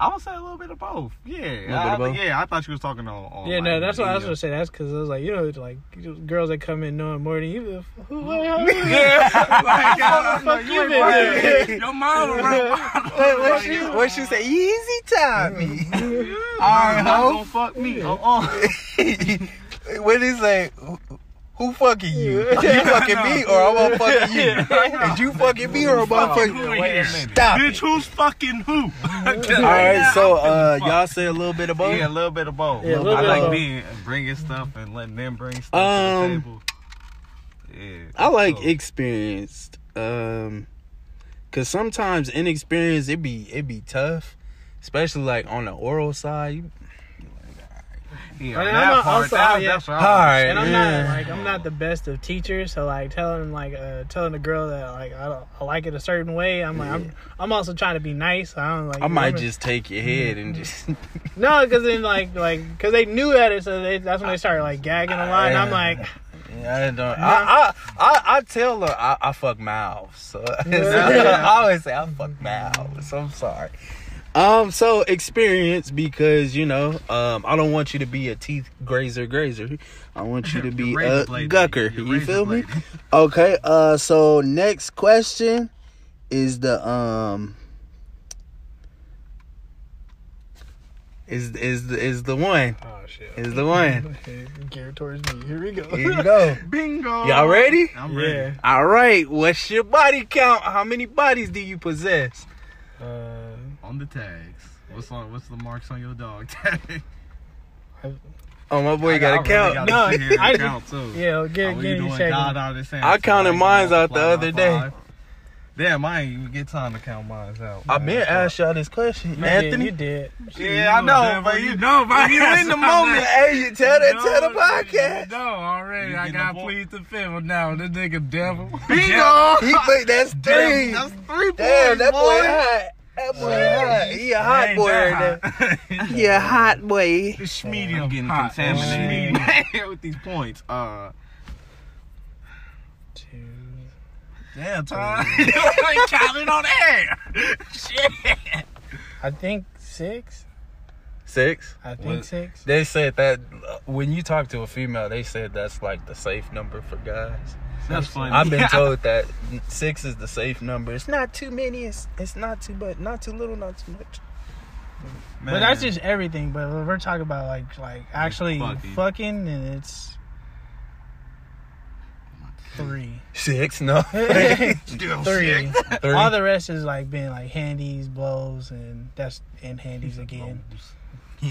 I would say a little bit of both. Yeah, bit I, of both? Yeah, I thought you was talking on. on Yeah, like, no, that's what I was gonna say. That's because I was like, you know, like girls that come in knowing more than you. Who, who, like, uh, fuck you you been doing? Your mom around. What, what she what she say? Easy time me. All I'm right, not ho. fuck me. Uh-uh. what did he say? Who, who fucking you? You fucking me or I'm gonna fucking you? Is you fucking me or am I fucking Who you? here? Stop Bitch, it. who's fucking who? All right, so uh, y'all say a little bit of both. Yeah, a little bit of both. Yeah, little I bit like being bringing stuff and letting them bring stuff Um, to the table. Yeah, I like so- experienced. Um, cause sometimes inexperienced it be it be tough, especially like on the oral side. You, Yeah, And that I'm not- part, also, that- yeah. that's what I All right. And I'm Yeah. not like I'm not the best of teachers, so like telling like uh telling a girl that like I don't I like it a certain way. I'm like I'm I'm also trying to be nice. I don't like I might women- just take your head and just. no because then like like because they knew at it, so they, that's when they started like gagging a lot. And I'm like Yeah, I don't. I, I, I, I tell her I, I fuck mouths. So I always say I fuck mouths. So I'm sorry. Um, so experience because you know, um, I don't want you to be a teeth grazer grazer. I want you to be a blade, gucker. You feel me? Okay. Uh, so next question is the um. Is is the is the one oh shit. is the one. Geared towards me. Here we go. Here you go. Bingo. Y'all ready? I'm ready. yeah. All right, what's your body count? How many bodies do you possess? Uh, On the tags. What's on? What's the marks on your dog tag? Oh, my boy you got a count. No, I I- count too. yeah, get get oh, doing you. God out of this I counted mines out the other day. Damn, I ain't even get time to count mines out. I been asked y'all this question, Man, Anthony. you did. Yeah, I know, but you know, but You in the moment? Hey, you tell that to the podcast. No, already. You I getting got the ball? pleased to fifth now. This nigga devil. Bingo. He wait, that's three. That's three points, Damn, that boy boy. hot. That boy hot. He a hot boy. right there. He a hot boy. It's medium. I'm getting hot. contaminated with these points. Uh, Two. Damn, Tom. you ain't counting on air. Shit. I think six. Six. I think What? six. They said that uh, when you talk to a female, they said that's like the safe number for guys. That's funny. I've been told that six is the safe number. It's not too many. It's it's not too much. Not too little. Not too much. But that's just everything. But we're talking about like like actually fucking. fucking, and it's three. Six. No. three. Three. All the rest is like being like handies, blows, and that's and handies again.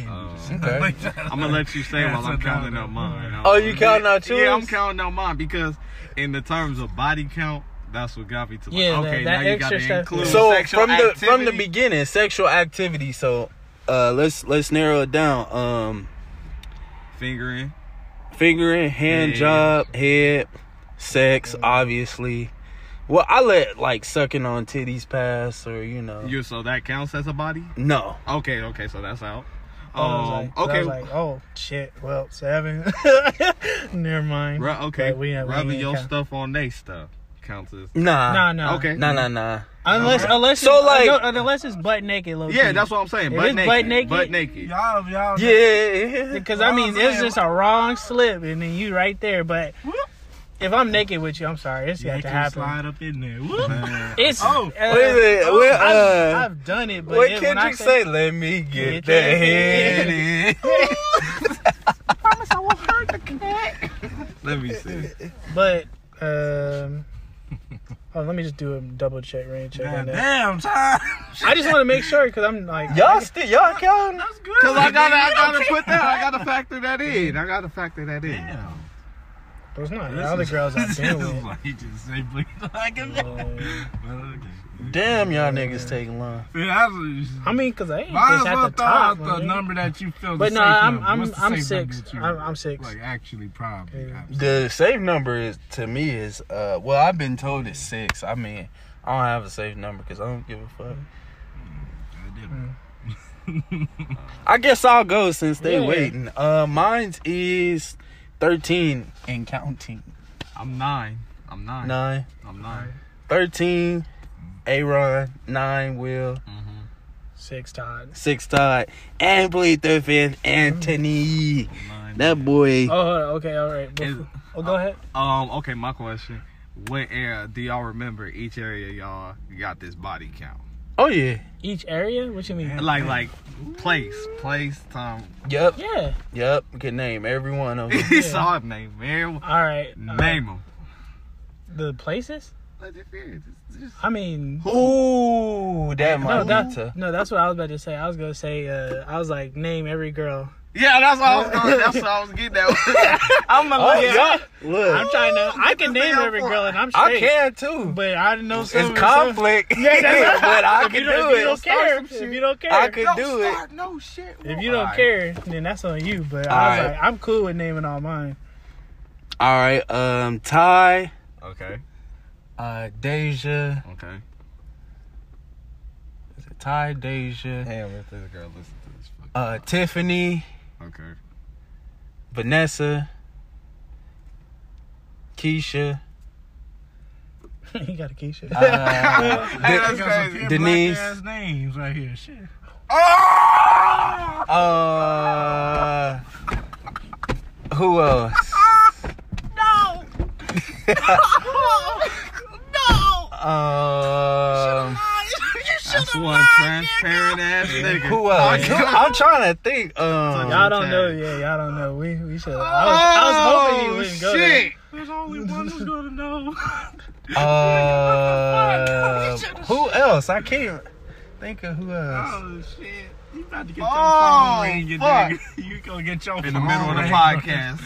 Okay. I'm gonna let you say Yeah, while I'm counting down out mine. Oh, you counting out Yeah, I'm counting out mine because in the terms of body count, that's what got me to like, Yeah, okay, that now you gotta stuff, include so sexual from the from the beginning, sexual activity. So uh, let's let's narrow it down. Um, fingering. fingering, hand Head. job, head, sex, obviously. Well, I let like sucking on titties pass, or you know, You so that counts as a body? no. Okay, okay, so that's out. I was Um, like, I okay, was like, oh shit. Well, seven. Never mind. Ru- okay. But we- we rubbing ain't your count. stuff on they stuff. counts as. Nah. Nah, nah. Okay. Nah, nah, nah. Unless, unless, So, it's, like- no, unless it's butt naked, low Yeah, key. that's what I'm saying. Butt it's naked. butt naked- Butt naked. Y'all, y'all. Yeah. Because I mean, it's just a wrong slip, and then you right there. But if I'm naked with you, I'm sorry, it's Yeah, got to can happen. slide up in there. Whoop. It's Oh, uh, Wait a minute. oh, What, I've, uh, I've done it, but What it- when I Kendrick say? Let me get Get the your head head in. Let me see. But um, oh, let me just do a double check, rain check on God damn time. I just want to make sure because I'm like, Y'all still y'all counting? That's good. Cause I gotta, I gotta put that. I gotta factor that in. I gotta factor that in. Damn. It's not the This other is- girls I've this been is with. like you just say bleed like a Well, okay. Damn, y'all niggas taking long. Yeah, that's- I mean, because I ain't Might as just well at the throw top. out the man. number that you feel. But the no, safe I'm- number. I'm- What's I'm six. number that you, I'm- I'm six. Like actually, probably. Yeah. The safe number is to me is uh well I've been told it's six. I mean I don't have a safe number because I don't give a fuck. I didn't. I guess I'll go since they Yeah. waiting. Uh, mine's is thirteen and counting. I'm nine. I'm nine. Nine. I'm nine. Thirteen. Aaron. Nine. Will. Six Todd. Six. Todd. And plead the fifth. Anthony. Nine. That boy. Oh, okay, all right. Is- oh, go ahead. Um. Okay. My question: What area do y'all remember? Each area y'all got this body count. Oh yeah. Each area? What you mean? Like, like place, place, time. Yep. Yeah. Yep. We can name every one of them. He saw a name, man. All right. Name them. the places. I mean, Ooh, that no, might that, no, that's what I was about to say. I was gonna say, uh, I was like, name every girl. Yeah, that's what I was going. That's what I was getting at. I'm gonna Oh look yeah. Look. I'm trying to. I can name every girl, and I'm sure I can too. But I didn't know some. It's conflict. Yeah, that's but I can don't, do if you it. don't care, if you don't care, I could Don't it. no shit. if you don't care, then that's on you. But I was Alright. like, I'm cool with naming all mine. All right. Um, Ty, Okay. uh, Deja, Okay. is it Ty, Deja, Damn, if this girl listen to this. Fuck. uh, Tiffany, Okay. Vanessa, Keisha, you got a Keisha. uh, Hey, De- that's Got some crazy. Denise. black-ass names right here. Shit. uh, who else? no. Um, That's one transparent ass nigga. who else? I'm trying to think. Um, Y'all don't know. Yeah, y'all don't know. We we should. I was, I was hoping you wouldn't go there. Oh, shit. There's only one who's gonna know. Uh, who else? I can't think of who else. Oh shit! You about to get your Oh, phone ring, you fuck. nigga. You gonna get your In the phone middle of the podcast.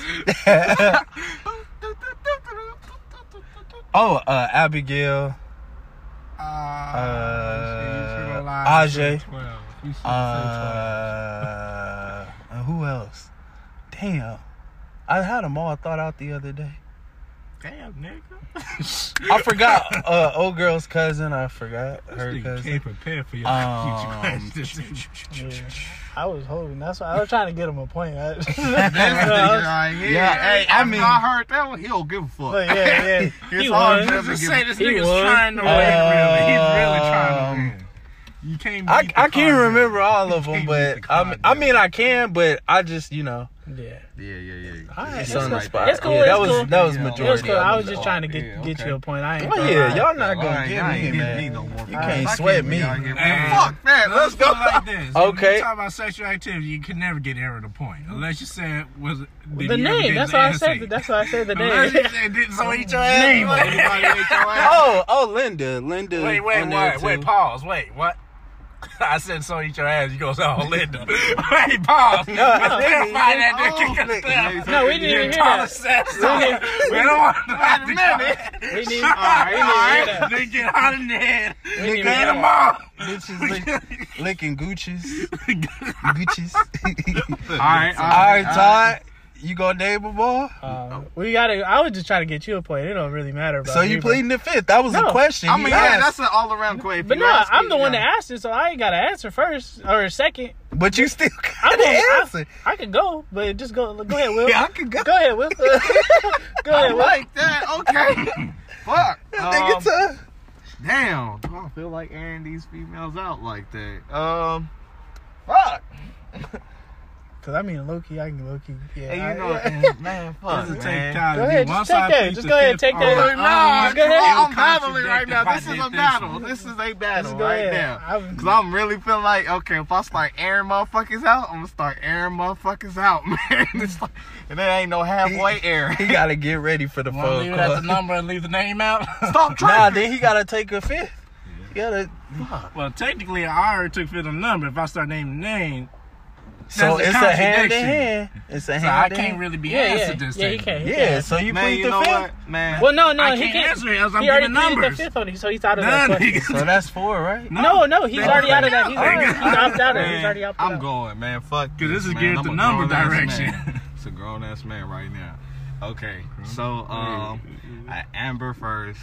oh, uh, Abigail. Ah, Uh, you should've lied Ajay. 12. You should've Uh, and who else? Damn. I had them all thought out the other day. Said 12. Damn, nigga. I forgot uh old girl's cousin. I forgot her This nigga cousin. came prepared for your Um, future. Yeah. I was hoping. That's why I was trying to get him a point. I, This nigga right here. Yeah, hey, I I mean- mean, I heard that one. He don't give a fuck. but yeah, yeah. He hard was. to- Let's just say this nigga's was. trying to win, Uh, really. He's really trying to win. You can't I, I can't remember all of them, but the I mean, I mean I can, but I just you know Yeah. Yeah, yeah, yeah. Alright, it's on the cool. spot. It's cool, Yeah, that was cool. that was Yeah, It was majority. cool. I was just trying to get Yeah, get you a point. I ain't. Oh yeah, y'all not All gonna right, get y'all me, man. me no more You points. can't sweat be me. out here, Hey. man. Fuck that. Let's go. like this. Okay. When you talk about sexual activity, you can never get Aaron a point unless you said was it- did The name. That's why I ass said. That's why I said the Unless name. you said did so eat your ass. Name. Wait, Anybody ate your ass? Oh, oh, Linda, Linda. wait, wait, wait, wait, pause, wait, what? I said so eat your ass. You go say, oh, Linda. wait, pause. No, Let's no, clarify that. nigga, 'cause No, we didn't even hear taught that. us that, so We didn't- We don't want to have to Wait minute. We need. all right, all right. need They get hot in the head. We didn't Get hear them all. Bitches licking Gucci's. Gucci's. All right, All right, Todd. You gonna name them all? Uh, we gotta. I was just trying to get you a point. It don't really matter. About So me, you but- pleading the fifth? That was No. a question. I mean, yeah, asked. that's an all around question. But no, I'm the one that asked it, so I ain't got to answer first or second. But you still I'm got gonna, to answer. I, I could go, but just go. Go ahead, Will. Yeah, I could go. Go ahead, Will. go I ahead, Will. like that. Okay. fuck. Nigga, Um, tough. damn. I don't feel like airing these females out like that? Um, fuck. Cause I mean, low key, I can low key. Yeah, Hey, I- know, yeah. man, fuck, man. take time Go ahead, just take side that. Just go ahead, take Oh, that. Nah, I don't Go ahead. I'm want battling right now. This is a battle. This is a battle go right ahead. now. I'm- Cause I'm really feeling like, okay, if I start airing motherfuckers out, I'm gonna start airing motherfuckers out, man. It's like, and there ain't no halfway air. He gotta get ready for the Want to leave it at the number and leave the name out? Stop trying. Nah, then he gotta take a fifth. He gotta. well, technically, I already took fifth on the number. If I start naming the name, So a it's a hand in contradiction. hand. It's a hand so I can't really be Yeah, yeah, this yeah, he thing. can. He Yeah, can. so you man, plead you the know fifth. what, man? Well, no, no, I he can't can't. answer it else I'm he already giving pleaded the fifth on you, so he's out of Nah, that question. So that's four, right? No, no, he's They already out of that. He's, already, he's opted out of it. He's already opted I'm going, man. Fuck. Cause this is man. geared I'm the number direction. It's a grown ass man right now. Okay, so um, I Amber first.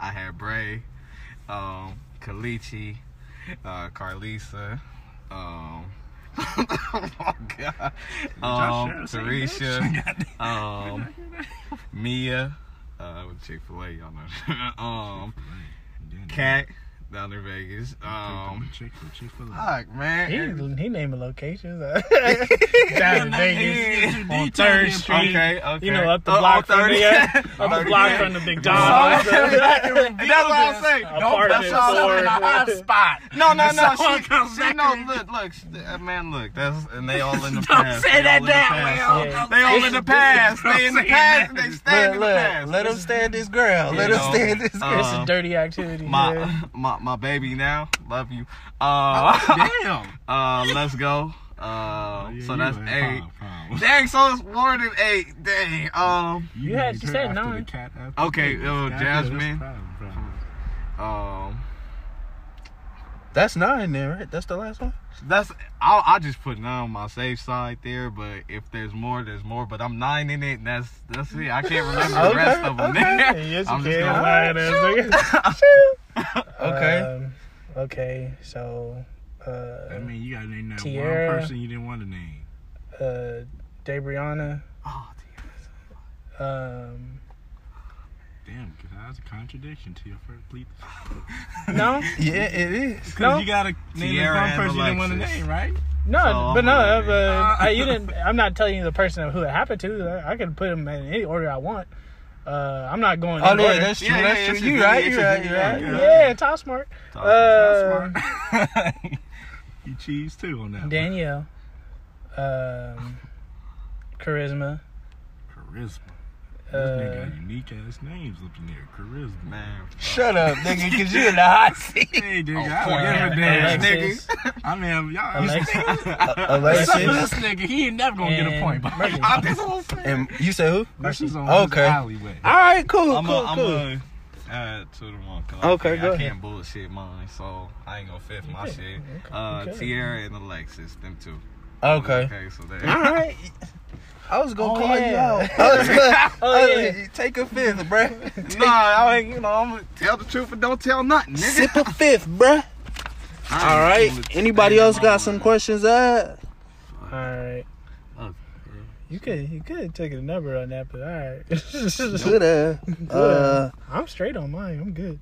I had Bray, um, Kalichi, uh, Carlisa, um, oh my god, um, share the same Tarisha, um, Mia, uh, with Chick Fil A, y'all know. um, Cat down in Vegas. Um, fuck man. He, he naming locations. Down in Vegas, on Third Street. Okay, okay. You know, up the Oh, block on from 30. the up the block from the McDonald's. And that's what I'm saying. Apartment that's all four. in a hot spot. No, no, no. Someone She, she, no, look, look, uh, man, look. That's and they all in the Don't past. say They that all in the past. way. They all in the past. They in the past. They stand in the past. let them stand this ground. Let them stand this ground. This is dirty activity. my, yeah. My my baby now. Love you. Uh, Damn. uh, let's go. Uh, Yeah, so that's ain't eight. fine, fine. Dang, so it's more than eight. Dang. Um. You had- you said after the nine. cat after Okay, the uh, cat. Jasmine. That's fine, fine. Um. That's nine then, right? That's the last one. That's I'll, I'll just put nine on my safe side there, but if there's more, there's more. But I'm nine in it, and that's that's it. I can't remember the Okay, rest of them. okay. Yes, you I'm just gonna- Lying ass nigga. Okay. Um, okay, so uh, I mean, you gotta name that Tierra. one person you didn't want to name. uh, Debriana. Oh, Um, Damn, because that's a contradiction to your first plea. no, Yeah, it is. Because No. you gotta name Tierra the one and person you didn't want to name, right? no, So, but no, I'm uh, uh, I, you didn't. I'm not telling you the person who it happened to. I, I can put them in any order I want. Uh, I'm not going. Oh, in yeah, that's true. Yeah, yeah, that's yeah, true. it's You just- right. You just- right. You yeah, right. Yeah, talk smart. Talk- Uh, you cheese too on that. one. Danielle, um, charisma. Charisma. This Uh, nigga got unique ass names up in there. Charisma. man. Shut up, nigga, because you in the hot seat. Hey, nigga, Oh, I point don't give a damn, nigga. I mean, y'all. Alexis. Alexis. This nigga, he ain't never gonna get a And point. But Mercy. And you say who? this is on Okay. his alleyway. All right, cool, I'm cool, a, I'm a add to the one. 'cause I Okay, can't- go I can't bullshit mine, so I ain't gonna fit my Okay, shit. okay, Uh, okay. Tierra and Alexis, them two. Okay. Okay, so there. All right. I was gonna Oh, call you out. I was gonna, Oh, I was yeah. gonna- take a fifth, bruh. nah, I ain't, you know, I'm gonna tell the truth and don't tell nothing, nigga. Sip a fifth, bruh. I All ain't right. gonna Anybody else got some questions? Uh, All right. You could you could take a number on that, but all right. should have. Uh, I'm straight on mine. I'm good.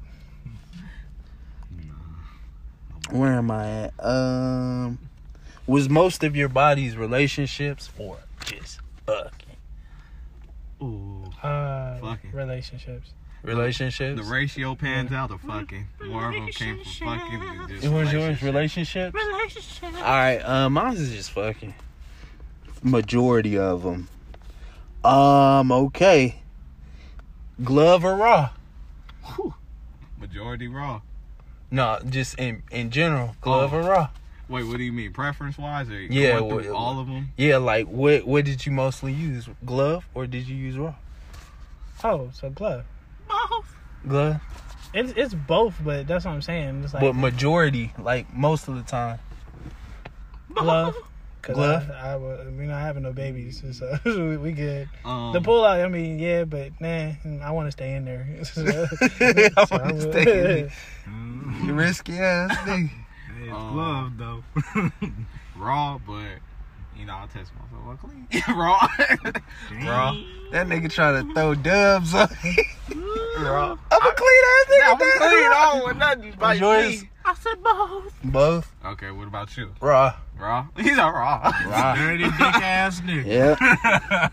where am I at? Um, was most of your body's relationships or just fucking Ooh. Uh, Fucking. relationships. relationships? The ratio pans out to fucking. More of them came from fucking than just It was yours relationship. relationships. All right, um, mine is just fucking. Majority of them. Um, okay. Glove or raw? Majority raw. No, just in in general, glove Oh. or raw. Wait, what do you mean? Preference wise, or Yeah, going through what- all of them? Yeah, like what what did you mostly use? Glove or did you use raw? Oh, so glove. Both. Glove. It's it's both, but that's what I'm saying. It's like But majority, like most of the time. glove. Cause Glove? I, mean, I, wa- we're not having no babies, so we, we good. Um, The pull out, I mean, yeah, but nah, I want to stay in there. So- I so wanna stay in there. Mm, You risky ass nigga. Hey, it's Um, glove though. raw, but you know, I test myself. I'm clean. Raw. Raw. That nigga trying to throw dubs on. Raw. I'm a clean ass nigga. I'm nigga. clean. I don't want nothing by yours? me. I said both. Both Okay, what about you? raw. Raw? He's a raw. Raw. Dirty dick ass nigga. Yeah.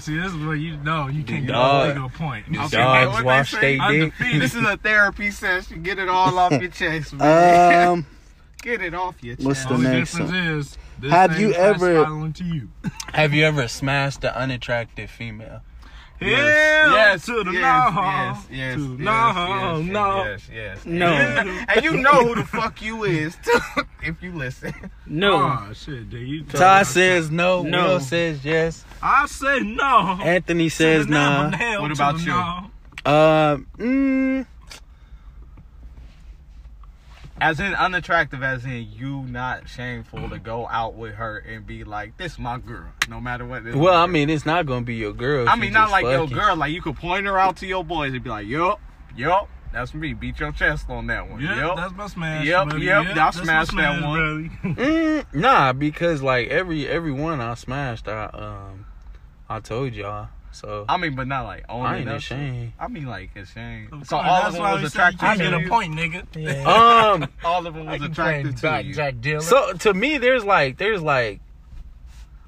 See, this is where you know you can't get Dog- a legal point. Okay, Dogs what they wash say? they dick. This is a therapy session. Get it all off your chest, man. Um, Get it off your chest. what's the Only next difference one? is this Have you ever- to you? have you ever smashed an unattractive female? Hell yes, to the yes, no, yes, yes, to yes, no, yes, no. yes, yes, No. yes. And you know who the fuck you is too, if you listen. No. Oh shit, dude. You Ty says no. No. Will says yes. I say no. Anthony says To the nah. What about you? no. Uh, mm, As in unattractive, as in you not shameful to go out with her and be like, "This my girl," no matter what. this well, I girl. mean, it's not gonna be your girl. I mean, not just like your girl. Like you could point her out to your boys and be like, "Yup, yup, that's me." Beat your chest on that one. Yeah, yup. that's my smash. Yep, buddy. yep, Yeah, I that's my smashed that smash, one. Mm, nah, because like every every one I smashed, I um, I told y'all. So I mean, but not like owning I ain't up to- ashamed. I mean, like ashamed. Of So course, all that's of them we was say you attractive can't get a point, nigga. Yeah. um, All of them was attractive to you. Jack dealer. so to me, there's like there's like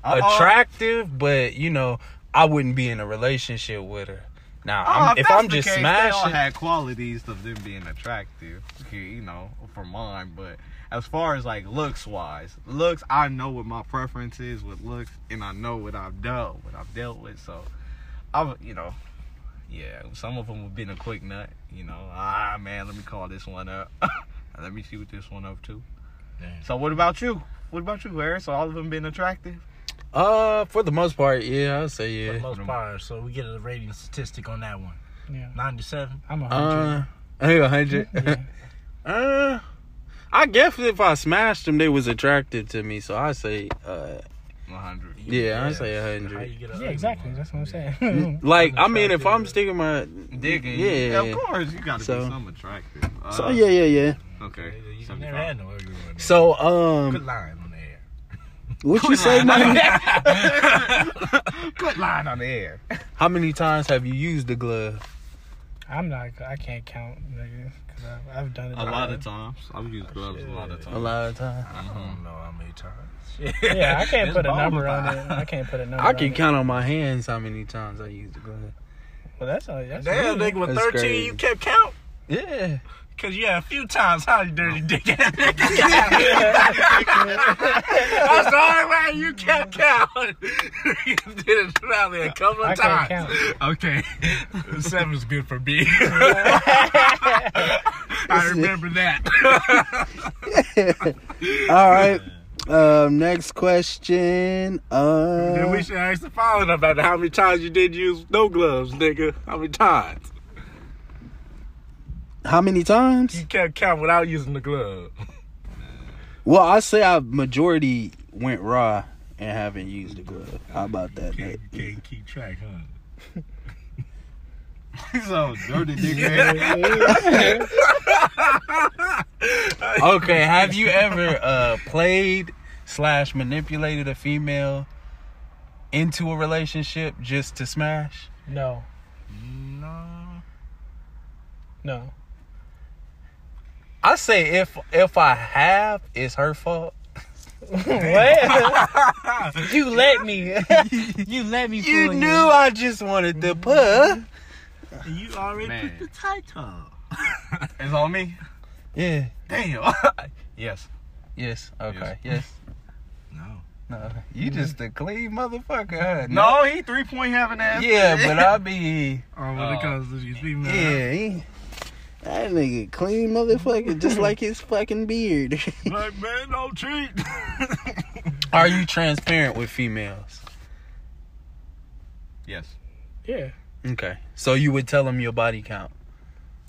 Uh-oh. attractive, but you know, I wouldn't be in a relationship with her. Now, Oh, I'm, if that's I'm just case, they all had qualities of them being attractive, you know, for mine. But as far as like looks wise, looks, I know what my preference is with looks, and I know what I've done, what I've dealt with. So, I'm you know, yeah, some of them have been a quick nut. You know, ah man, let me call this one up. let me see what this one up to. Damn. So, what about you? What about you, Harris? All of them been attractive? uh, for the most part, yeah, I'd say yeah. For the most part, so we get a rating statistic on that one. Yeah. 97. I'm a hundred. Uh, I think a hundred. Yeah. uh, I guess if I smashed them, they was attracted to me. So I say, uh, 100. Yeah, I say a How hundred. you get a yeah, exactly. That's what I'm saying. like I mean, if I'm sticking my Digging. yeah, yeah, of course, you gotta So- be some attractive. Uh, So yeah, yeah, yeah. Okay. You 75. never had no ugly one. So Good um, line on the air. what you say, man? Good line on the air. How many times have you used the glove? I'm not. I can't count, nigga, because I've, I've done it. A lot of times. I've used oh, gloves a lot of times. A lot of times. Mm-hmm. I don't know how many times. Yeah, I can't put a number bona on it. I can't put a number. I on can it. count on my hands how many times I used the glove. Well, that's all. That's Damn, nigga, with That's 13, crazy. you kept count? Yeah. Because you had a few times, how you dirty dick ass nigga. That's the only way you kept count. you did it probably a couple of I times. Okay. Seven's good for me. I remember that. All right. Um, next question. then Uh, we should ask the following about how many times you did use no gloves, nigga. How many times? How many times? You can't count without using the glove. Well, I say I majority went raw and haven't used the glove. How about that? Can't, Nate? can't keep track, huh? so dirty dick. Okay, have you ever uh played slash manipulated a female into a relationship just to smash? No, No. no. I say if if I have, it's her fault. what? you let me. you let me. You fool knew I just wanted the puff. You already Man. put the title. It's on me. Yeah. Damn. yes. Yes. Okay. Yes. No. No. You mm-hmm. just a clean motherfucker, huh? No, he three point having ass. Yeah, but I be Oh, when Oh. it comes to these females. yeah. He, that nigga clean motherfucker, just like his fucking beard. Like, man, don't cheat. Are you transparent with females? Yes. Yeah, Okay. So you would tell them your body count.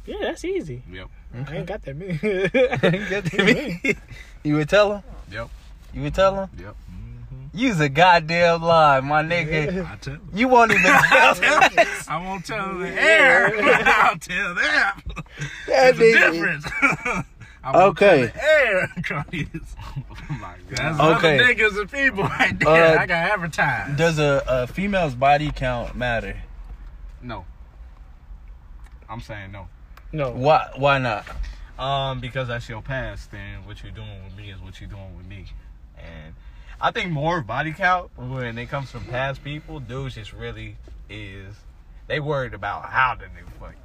yeah. That's easy. Yep. I ain't got that many. you would tell them? Yep. You would tell them? Yep. You's a goddamn lie, my nigga. I tell You won't even tell them. I won't tell the air. I'll tell them. That There's a difference. I woke Okay. in the Air, Cardias. Oh my That's god. Okay. other niggas and people right there. Uh, I got advertised. Does a, a female's body count matter? No. I'm saying no. No. Why? Why not? Um, because that's your past, then what you're doing with me is what you're doing with me. And I think more body count when it comes from past people, dudes just really is they worried about how the nigga fuck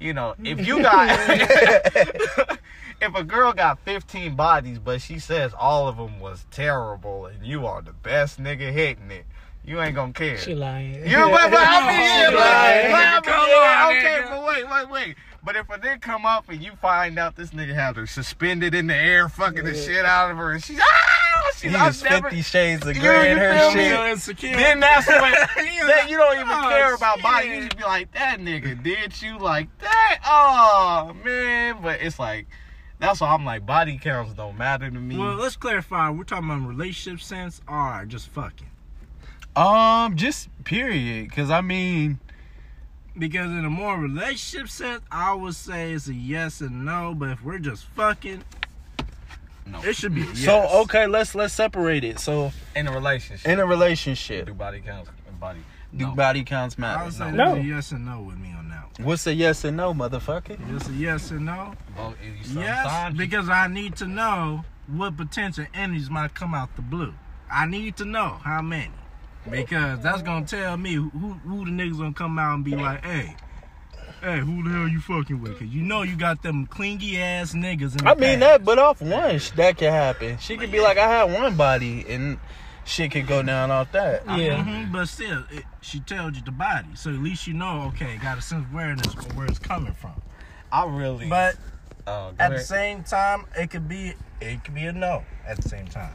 you. You know, if you got if a girl got 15 bodies, but she says all of them was terrible and you are the best nigga hitting it, you ain't gonna care. She lying. You know, but, but I mean, yeah, She but, lying. but I mean, Come yeah, on, okay, nigga. but wait, wait, wait. But if a nigga come up and you find out this nigga had her suspended in the air, fucking the shit out of her, and she's ah, she's He I've was never. Fifty Shades of You- Grey in you her feel me? shit. Insecure. Then that's when then you don't even Oh, care about body. You just be like, that nigga did you like that? Oh man, but it's like that's why I'm like body counts don't matter to me. Well, let's clarify. We're talking about relationship sense or just fucking. Um, just period. Cause I mean, Because in a more relationship sense, I would say it's a yes and no. But if we're just fucking, no, it should be a yes. so okay, let's let's separate it. So in a relationship, in a relationship, do body counts and body. do no. body counts I matter? would say No. a yes and no with me on that. one. What's a yes and no, motherfucker? Just a yes and no. Well, Yes, because I need to know what potential enemies might come out the blue. I need to know how many. Because that's gonna tell me who who the niggas gonna come out and be like, hey, hey, who the hell you fucking with? Cause you know you got them clingy ass niggas in the I mean past. that, but off one, that can happen. She could be like, I had one body, and shit could go down off that. Yeah. Mhm, but still, it, she tells you the body, so at least you know. Okay, got a sense of awareness of where it's coming from. I really. But oh, go at the same time, it could be it could be a no. At the same time,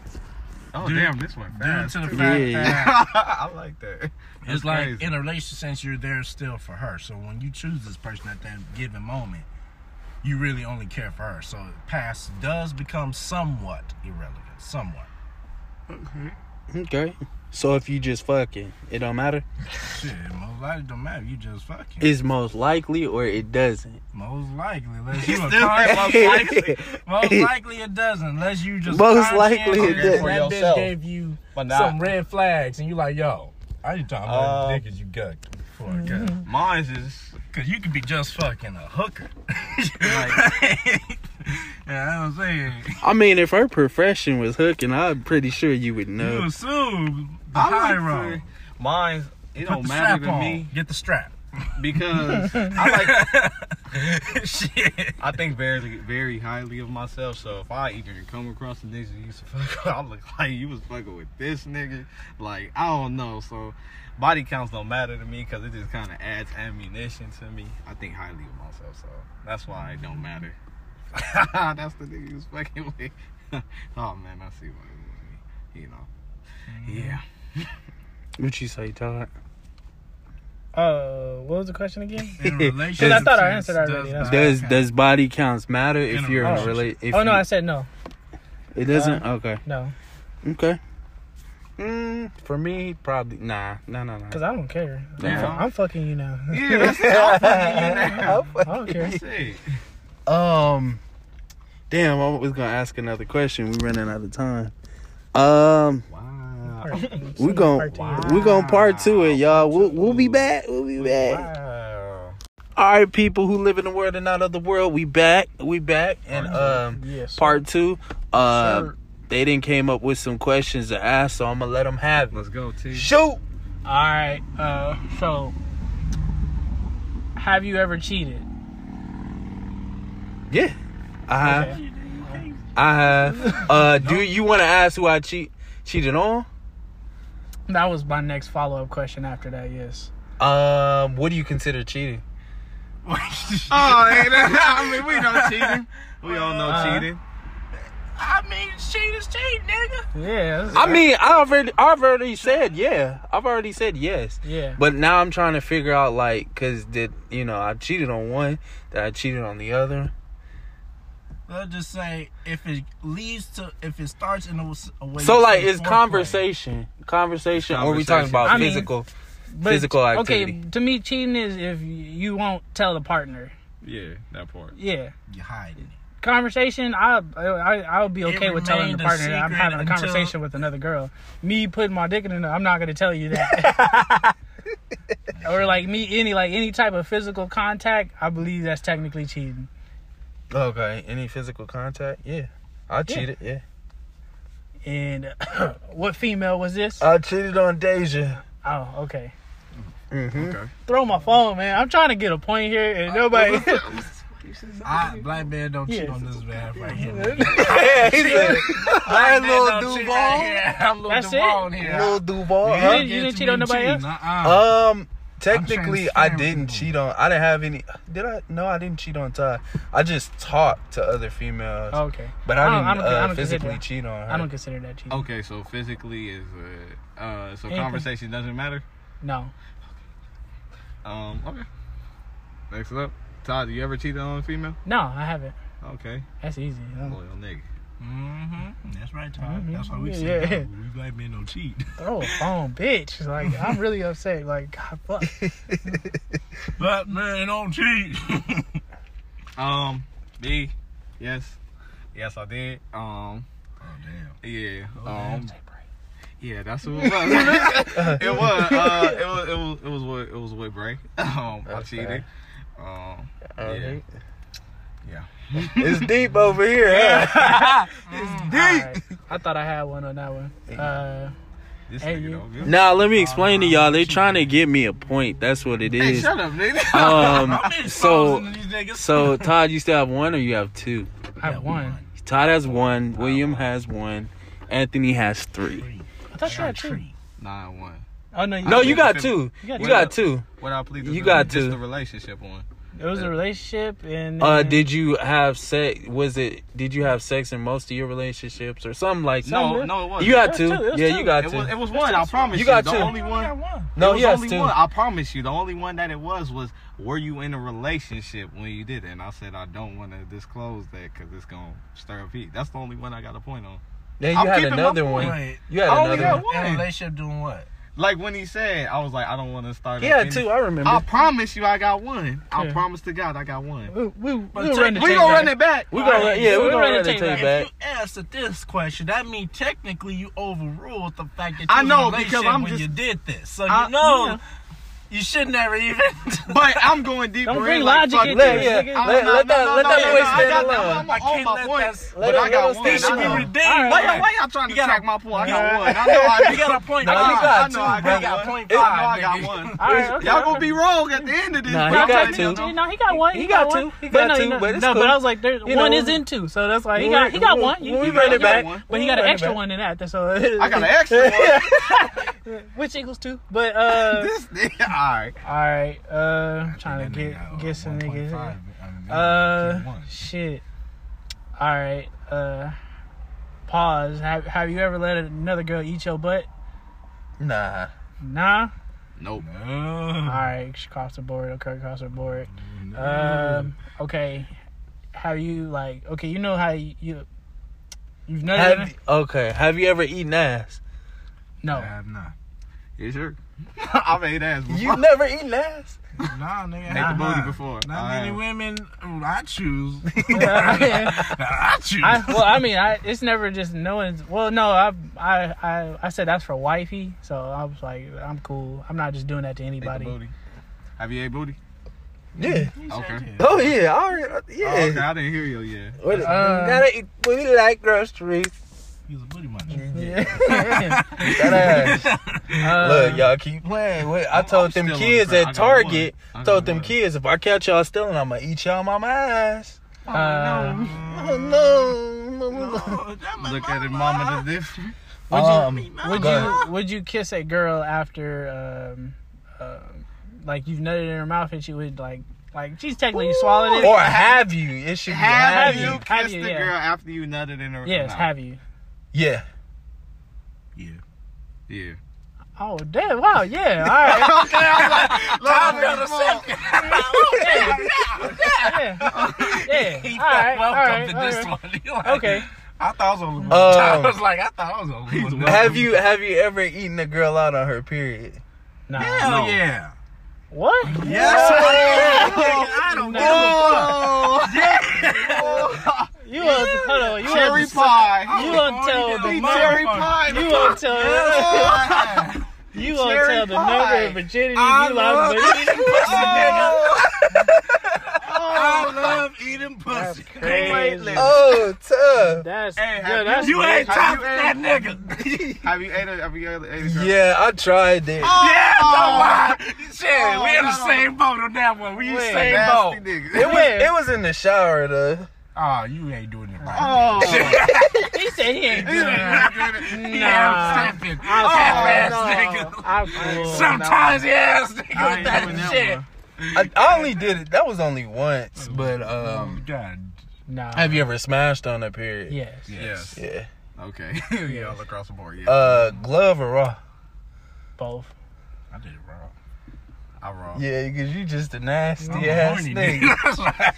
oh due- damn, this went due to the fact Yeah. that I like that. It's like crazy. in a relationship sense, you're there still for her. So when you choose this person at that given moment, you really only care for her. So past does become somewhat irrelevant. Somewhat. Mm-hmm. Okay. Okay. So if you just fucking, it don't matter. Shit, most likely don't matter. You just fucking. It's most likely or it doesn't. most likely, unless you a still con- there, most likely, most likely it doesn't. Unless you just Most likely it and doesn't. For That bitch gave you But not- some red flags, and you like, yo, I ain't talking about Uh, the niggas you got for, cause Mine's is Cause you could be just fucking a hooker. yeah, I'm saying. I mean, if her profession was hooking, I'm pretty sure you would You know. assume the I high like road. to- Mine's it Put don't the matter strap to on. me Get the strap. because I like Shit. I think very very highly of myself. So if I even come across a nigga you used to fuck with, I look like you was fucking with this nigga. Like I don't know. So body counts don't matter to me because it just kind of adds ammunition to me. I think highly of myself, so that's why it don't matter. that's the nigga you was fucking with. oh man, I see what it was. You know. Yeah. What you say, Todd? Uh, what was the question again? In a relationship I thought I sense, answered already, does that's Does does body counts matter In if a you're in a relationship. relate? oh no, I said no, it doesn't. okay, no, okay. Mm, for me, probably nah, nah, nah, nah. because I don't care. I'm, I'm fucking you now. Yeah, that's it. I'm fucking you now. I don't care. Um, damn, I was gonna ask another question. We're running out of time. Um, Wow. we gon' Part two. we're gonna part two it, y'all. We'll we'll be back. We'll be back. Wow. All right, people who live in the world and not of the world, we back. We back, and um, Yes. part two. Uh, Sir. they didn't came up with some questions to ask, so I'm gonna let them have it. Let's go, T. Shoot. All right. Uh, so have you ever cheated? Yeah, I have. Okay. I have. Uh, do you want to ask who I cheat cheated on? That was my next follow up question after that. Yes. Um, what do you consider cheating? Oh, hey, that, I mean, we know cheating. We all know Uh-huh. cheating. I mean, cheat is cheat, nigga. Yeah. that's- I mean, I already, I've already said yeah. I've already said yes. Yeah. But now I'm trying to figure out like, cause did you know I cheated on one, that I cheated on the other. Let's just say if it leads to, if it starts in a, a way. So like, say it's foreplay, conversation, conversation, or we talking about I physical? But, physical activity. Okay, to me, cheating is if you won't tell the partner. Yeah, that part. Yeah. You hide it. conversation, I I I would be It okay with telling the partner that I'm having a until- conversation with another girl. Me putting my dick in it, I'm not gonna tell you that. or like me any like any type of physical contact, I believe that's technically cheating. Okay. Any physical contact? Yeah. I cheated. Yeah. And what female was this? I cheated on Deja. oh, okay. Mm-hmm. Okay. Throw my phone, man. I'm trying to get a point here, and nobody. I, black man don't cheat Yeah. on this man right here. yeah, he said, I Black ain't man little don't cheat Duval. right. I'm little That's Duval it? here. Little Duval. You huh? didn't- you didn't cheat on nobody else? Uh-uh. Um, technically, I didn't with cheat on. I didn't have any. Did I? No, I didn't cheat on Ty. I just talked to other females, okay. but I I didn't, I don't- I uh, don't physically cheat on her. I don't consider that cheating. Okay, so physically is uh, uh so Anything. conversation doesn't matter. No. Um, okay. Next up, Todd, do you ever cheated on a female? No, I haven't. Okay, That's easy. Loyal nigga. Mm-hmm. That's right, Todd. Mhm. That's why we Yeah, say yeah. we black men don't cheat. Throw a phone, bitch. Like I'm really upset. Like God, fuck. black men don't cheat. Um, B, yes, yes, I did. Um, oh damn. yeah, Oh, um, yeah, that's what it was. it was, uh, it was, it was, it was it was with Bray. Um, I cheated. Um, yeah. Yeah. it's deep over here. Huh? Alright. I thought I had one on that one. Uh, Hey, nigga you- don't give a- Now let me explain to y'all. They trying to get me a point. That's what it is. Hey, shut up, nigga. Um, so exposing these niggas. so Todd, you still have one or you have two? I have one. Todd has one. William has one. Anthony has three. I thought you had two. Nine one. Oh no, you No, you got two. You got You two. got two. What I plead? You got just two. the relationship one. It was a relationship, and Uh, did you have sex? Was it? Did you have sex in most of your relationships or something like? No, Something. no, it wasn't. You got It was two. two, was Yeah, two. you got It two. was, it was one. I promise You you. got the two. only one. one. no, it he has two. one. I promise you. The only one that it was was were you in a relationship when you did it? And I said I don't want to disclose that because it's gonna stir up heat. That's the only one I got a point on. Then I'm you had another one. Wait, You had I only another got one. one. in a relationship doing what? Like when he said, I was like, I don't want to start. Yeah, up had any- two. I remember. I promise you, I got one. I Yeah. promise to God, I got one. We, we, we, But we'll take- run the We tape gonna back. run it back. we gonna Alright, yeah, so we we're gonna ready run to the tape back. back. If you answer this question, that means technically you overruled the fact that you I was know, in a because relationship I'm when just- you did this. So I- know yeah. You should never even. But I'm going deeper. Don't bring in, like, logic into this. it, Yeah, nigga. Let, let that no, let no, that no, boy I stand got alone. I'm I on can't my let point. that- But I got one. stay should be know. redeemed. Why y'all why y'all trying to You gotta- my point? I got one. I know I got a point. Nah, I you know, got I two, I got You point I know five, I got one. All right, Y'all gonna be wrong at the end of this. Nah, he got two. No, he got one. He, He got, got two. He got two, no, but no, but I was like, one is in two, so that's like he got he got one. You, we'll run it back. but he got an extra one in that. So I got an extra one. which equals two. But uh, this nigga, all right. all right. Uh, trying to get get some niggas. Uh, shit. All right. Uh, pause. Have Have you ever let another girl eat your butt? Nah. Nah. Nope. All right. Across the board. Okay, across the board. Um. Okay. Have you like? Okay, you know how you, you you've nutted? in Have, okay. Have you ever eaten ass? No. I have not. You sure? I've ate ass before. You never eaten ass? Nah, nigga. Ate the booty have. before. Not I many have. women I choose. I, I choose. well, I mean, I it's never just no one's. Well, no, I I I I said that's for wifey, so I was like, I'm cool. I'm not just doing that to Ate the anybody. booty. Have you ate booty? Yeah. Okay. Oh yeah. I already, Oh, yeah. okay, I didn't hear you Yeah. What, Uh, gotta eat booty like groceries. He's a booty muncher. Yeah. That ass. Uh, Look, y'all keep playing. Wait, I told I'm them kids at Target. I Told them one. kids if I catch y'all stealing, I'm gonna eat y'all mama ass. uh, Oh no. Look at it, mama. The different. Would you Um, would you would you kiss a girl after um uh, like you've nutted in her mouth and she would like like she's technically swallowed it? Or have you? It should be Have, have you you. kissed Have you, the yeah. girl after you nutted in her? Mouth? Yes, mouth? have you? Yeah. Yeah. Yeah. Oh damn! Wow, yeah. All right. okay, I was like, yeah. yeah. He All right. felt All welcome right. to all this right. one. He like, Okay. I thought I was on the Um, I was like, I thought I was on the one. Have you have you ever eaten a girl out on her period? Nah. Hell No. yeah. What? Yes. I don't give a fuck. Oh, You want hold on? You Cherry want pie. You won't tell oh, the cherry pie. You won't tell you won't tell the pie. number of virginity I you love lost, eating pussy, oh. nigga. I love eating pussy. crazy. Oh, tough. That's Hey, yo, that's You ain't Have tough you that nigga. Have you ate a? Have you ate a? girl? Yeah, I tried it. Yeah, Oh. don't. Shit, Oh, we in the same boat on that one. We in the same boat. nigga. It was, it was in the shower though. Oh, you ain't doing it right. Oh. he said he ain't doing it. Yeah, I'm stepping. I'm Half-ass cool. nigga. I'm cool. Sometimes, yes, nigga, I with ain't that doing that shit. one. I, I only did it. That was only once. But um, God. Nah. have you ever smashed on a period? Yes. Yes. Yeah. Okay. yeah, all across the board. Yeah. Uh, glove or raw? Both. I did it wrong. I wrong. Yeah, because you just a nasty I'm ass horny, nigga. nigga. That's why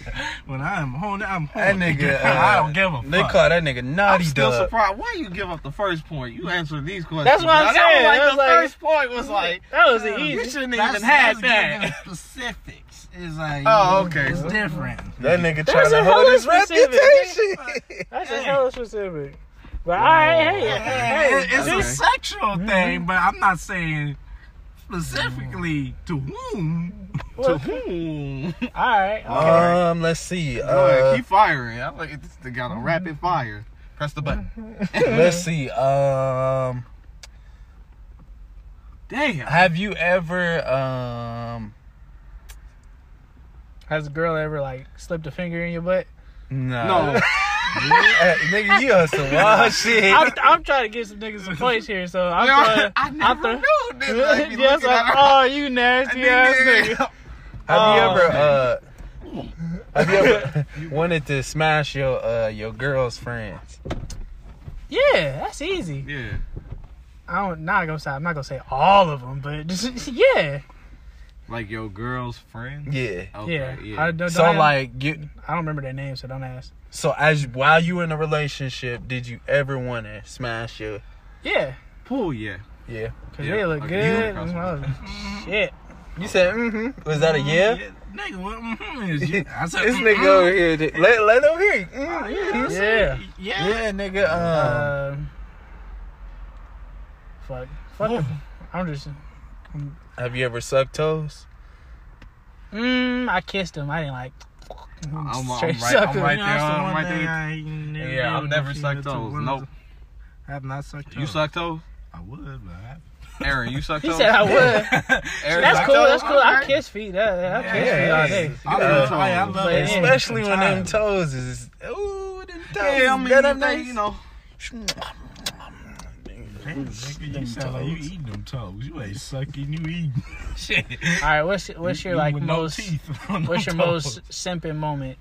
when I'm horny, I'm That horny. nigga. Uh, I don't give a fuck. They call that nigga naughty. I'm still dog. surprised. Why you give up the first point? You answered these questions. That's what I'm Now, saying. That was That like the like- first point was like. That was the You shouldn't That's, even have that. specifics. It's like Oh, okay. It's different. That nigga That's trying to hold his specific. reputation. That's a hella specific. But all right, hey, Hey, hey, it's okay. a sexual thing, but I'm not saying specifically to whom. to whom? all right. Okay. Um, let's see. Go ahead, Uh, keep firing. I like this. They got a rapid fire. Press the button. let's see. Um, Damn. have you ever um? Has a girl ever like slipped a finger in your butt? No. No. Nigga, you on some wild shit. I'm, I'm trying to get some niggas some points here, so I'm Yo, throwing. I I'm never knew this. Like, be yes, like, oh, you nasty ass nigga. Have you Oh, ever uh? Have you ever wanted to smash your uh your girl's friends? Yeah, that's easy. Yeah. I don't. Not gonna say. I'm not gonna say all of them, but just yeah, Like your girl's friend? Yeah. Okay, yeah. yeah. I, don't, So don't- like you. I don't remember their names, so don't ask. So as while you were in a relationship, did you ever want to smash your? Yeah, Pool, yeah. Yeah. cause Yeah, they look okay, good. went across the Oh, Shit. You said mm-hmm. Was that a yeah? Nigga, what mm-hmm is you? I said, This mm-hmm. nigga over here. did- Let let him hear. you. Mhm. Yeah. Yeah. Yeah, nigga. Um, Um. Fuck. Fuck. it. I'm just. Have you ever sucked toes? Mm, I kissed him. I didn't like. I'm- I'm straight right- suck I'm right there, that's I'm right there. I never Yeah, I've never sucked toes. too. Nope. I have not sucked toes. You suck toes? I would, but I haven't. Aaron, you suck He toes? said I would. Aaron, That's cool. toes? That's cool. I kiss feet. That, I kiss Yeah, feet all yeah. day. I Yeah. love, I, I love it. Especially when them toes is ooh, them toes. Yeah, I mean, got you, them think, nice. you know. Damn, nigga, you sound like you eating them toes. You ain't sucking, you eating. Shit. All right. What's what's your You like with no most? teeth on What's your toes. most simping moment?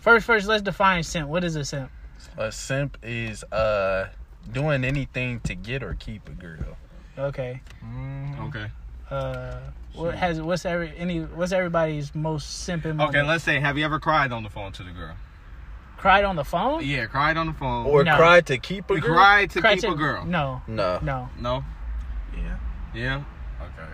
First, first, let's define simp. What is a simp? A simp is uh doing anything to get or keep a girl. Okay. Mhm. Okay. Uh, what has what's every any what's everybody's most simping moment? Okay, let's say, have you ever cried on the phone to the girl? Cried on the phone. Yeah, cried on the phone. Or No. cry to keep a you girl. cried to Cried keep a girl. No, No. no. No? Yeah. Yeah? Okay.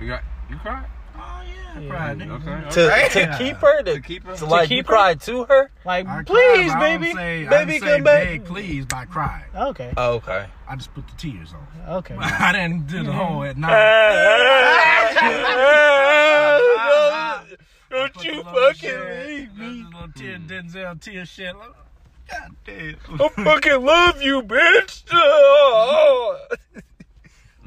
You got, you cried? Oh, yeah. Yeah. Cried, nigga. Mm-hmm. Okay. To, Okay. to keep her to, To keep her? to like keep you her? cried to her. Like, I please, cried, but I don't baby, say- I Baby, didn't say come back. Beg, please, by cry. Okay, Oh, okay. I just put the tears on. okay. I didn't do the whole at night. Don't Put you fucking leave me. Little tear, Denzel tear shit. God damn. I fucking love you, bitch.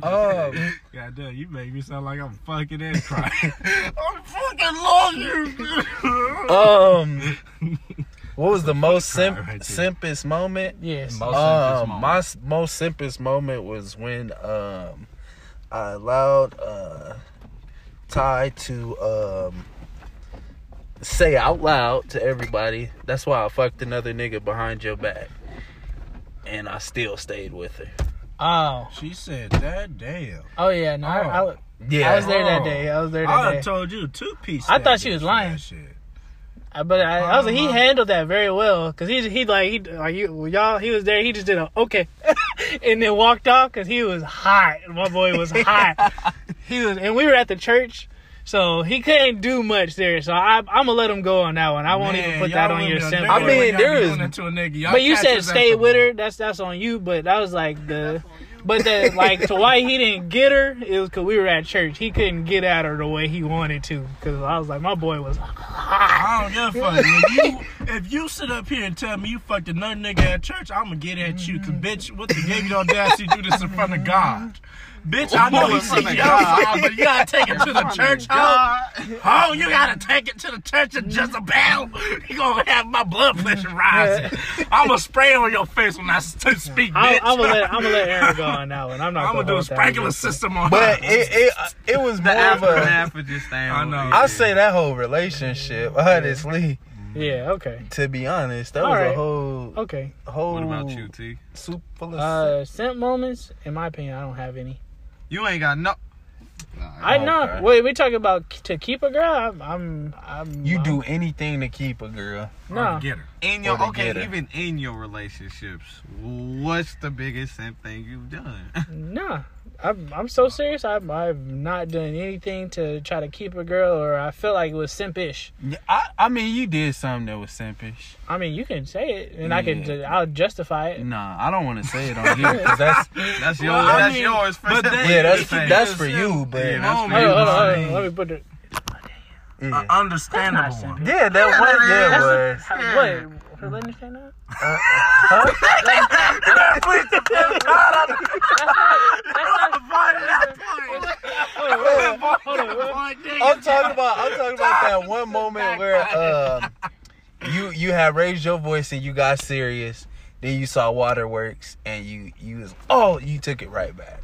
Oh. God damn, you make me sound like I'm fucking and crying. I fucking love you. um, what was the most simp- right simpest moment? Yes. Most Um, moment. my most simplest moment was when um I allowed uh Ty to um say out loud to everybody. That's why I fucked another nigga behind your back, and I still stayed with her. Oh, She said that damn. oh yeah. No, I, I, Yeah, I was there that Oh. day. I was there I that done day. told you two piece. I thought she was lying. that shit. Uh, But I, I was like, he Uh-huh. handled that very well because he he like he like you, y'all he was there. He just did a okay, and then walked off because he was hot. My boy was hot. he was, and we were at the church, So he couldn't do much there. So I, I'm gonna let him go on that one. I won't even put that on women your are I one. mean, when y'all there be is- doing it to a nigga. Y'all but you said stay with her. That's that's on you. But that was like the. But the like to why he didn't get her it was because we were at church. He couldn't get at her the way he wanted to because I was like my boy was. I don't give a fuck. If you, if you sit up here and tell me you fucked another nigga at church, I'm gonna get at you. Cause bitch, what the gave you the audacity to do this in front of God? Bitch, I know in he front sees of God. but you gotta take it to the church home. Oh, you gotta take it to the church of Jezebel. You gonna have my blood pressure rising. I'm gonna spray on your face when I speak, I'm. I'm gonna let I'm gonna let Aaron go on that one. I'm not. I'm gonna do a sprinkler system on But her. it it, it was The more of a. aftermath of just staying. I with know. I say that whole relationship, honestly, Yeah. Okay. to be honest, that All was right. a whole Okay. whole. What about you, T? Soup full of Uh, scent moments. In my opinion, I don't have any. You ain't got no. I Okay. know. Wait, we talking about to keep a girl? I'm. I'm. I'm You I'm- do anything to keep a girl. No. Get her. In your okay, even in your relationships, what's the biggest simp thing you've done? No. I'm, I'm so serious. I've, I've not done anything to try to keep a girl, or I feel like it was simpish. Yeah, I, I mean, you did something that was simpish. I mean, you can say it, and I can. I'll justify it. Nah, I don't want to say it on here because that's That's yours. Well, I that's mean, yours. For but simp. then- yeah, that's It that's for you. But Yeah, yeah, that's Hold for on, you. hold on, hold on. Let me put it. Uh, understandable not one. yeah, that was that yeah is. was. How- Yeah. What? Say that? Hold on. what? I'm talking about. I'm talking about that one moment where um, you you had raised your voice and you got serious. Then you saw waterworks and you you was oh you took it right back.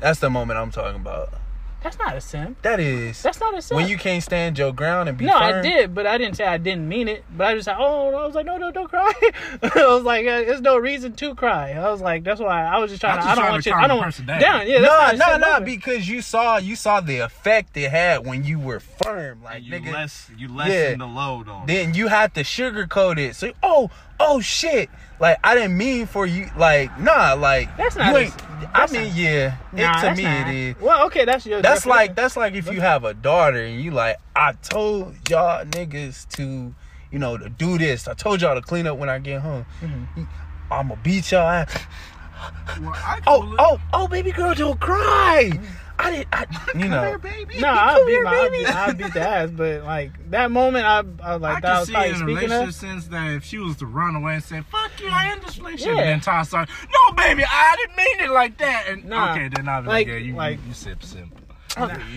That's the moment I'm talking about. That's not a simp. That is That's not a simp. when you can't stand your ground and be No, I did, but I didn't say I didn't mean it. But I just said, oh, I was like, no, no, don't cry. I was like, uh, there's no reason to cry. I was like, that's why I was just trying I'm to. just I don't want to you. calm I don't the want person down. down. Yeah, No, no, no, because you saw you saw the effect it had when you were firm, like And you nigga. less you lessen Yeah. the load on. then you had to sugarcoat it. So oh oh shit, like I didn't mean for you. Like nah, like That's not You a- ain't, I mean not- yeah, Nah, it, to that's me not. it is. Well, okay, that's your. That's definition. like that's like if you have a daughter and you like I told y'all niggas to you know to do this. I told y'all to clean up when I get home. Mm-hmm. I'ma beat y'all ass. Well, I Oh believe- oh oh baby girl don't cry. Mm-hmm. I didn't. I, you know. baby. No, I beat here, my, I baby. beat, I beat the ass, but like that moment, I, I was like I that I can was see probably in a speaking relationship of. sense that if she was to run away and say, fuck you, I end this relationship, Yeah. and then Ty started, no, baby, I didn't mean it like that. And Nah. okay, then I'll be Like- like, yeah, you, like- you, you sip simp.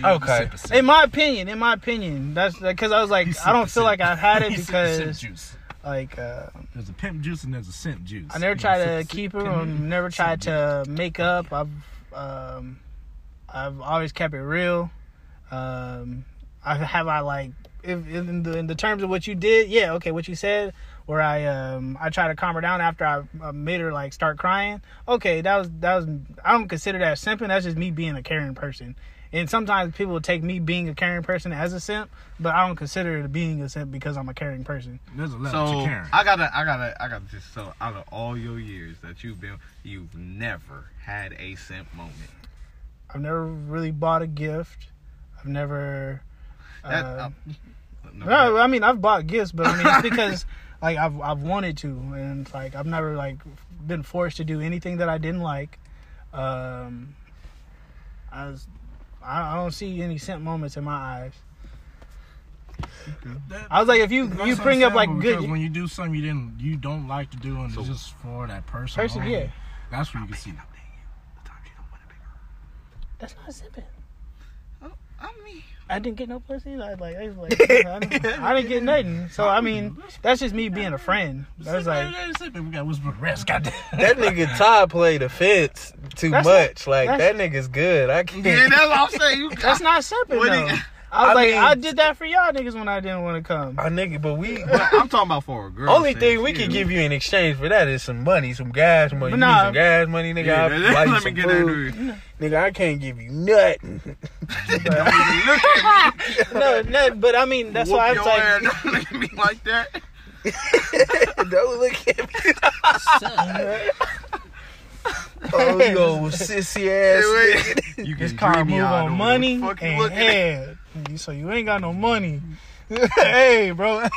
Okay. In my opinion, in my opinion, that's because I was like, You I don't sip feel like I've had it You sip the simp because like uh, There's a pimp juice and there's a simp juice. I never You tried sip to keep simp her. pimp I've never simp tried to make up. I've um, I've always kept it real. Um, I have I like if in the in the terms of what you did, yeah, okay, what you said, where I um I try to calm her down after I, I made her like start crying. Okay, that was that was I don't consider that simping. That's just me being a caring person. And sometimes people take me being a caring person as a simp, but I don't consider it being a simp because I'm a caring person. There's a level So to Karen. I gotta, I gotta, I gotta just so out of all your years that you've been, you've never had a simp moment. I've never really bought a gift. I've never. That, uh, uh, no, no, I mean I've bought gifts, but I mean it's because like I've I've wanted to, and like I've never like been forced to do anything that I didn't like. Um, I was, I I don't see any simp moments in my eyes. That- I was like, if you you bring up like good when you do something you didn't you don't like to do and So- it's just for that person. person, only, yeah, That's where you can see. That's not simping. Oh, I mean, I didn't get no pussy. I like, I, was like, I, didn't, I didn't get nothing. So I mean, that's just me being a friend. That's like. we got whisper the rest. Goddamn. That nigga Todd played offense too That's much. like that nigga's good. I can't. yeah, that's what I'm saying. You That's not simping What though. Do you- I was I like, mean- I did that for y'all niggas when I didn't want to come. I nigga, but we. I'm talking about for a girl. Only thing we yeah. can give you in exchange for that is some money, some gas money. But You nah. need some gas money, nigga. Yeah, I'll let, you let me get food. into it. Nigga, I can't give you nothing. no, no, but I mean that's Whoop why I your was like, Don't look at me like that. Don't look at me. oh, you old sissy ass. Hey, wait. You this can car dream me move out on money the fuck you and head. So you ain't got no money. hey, bro.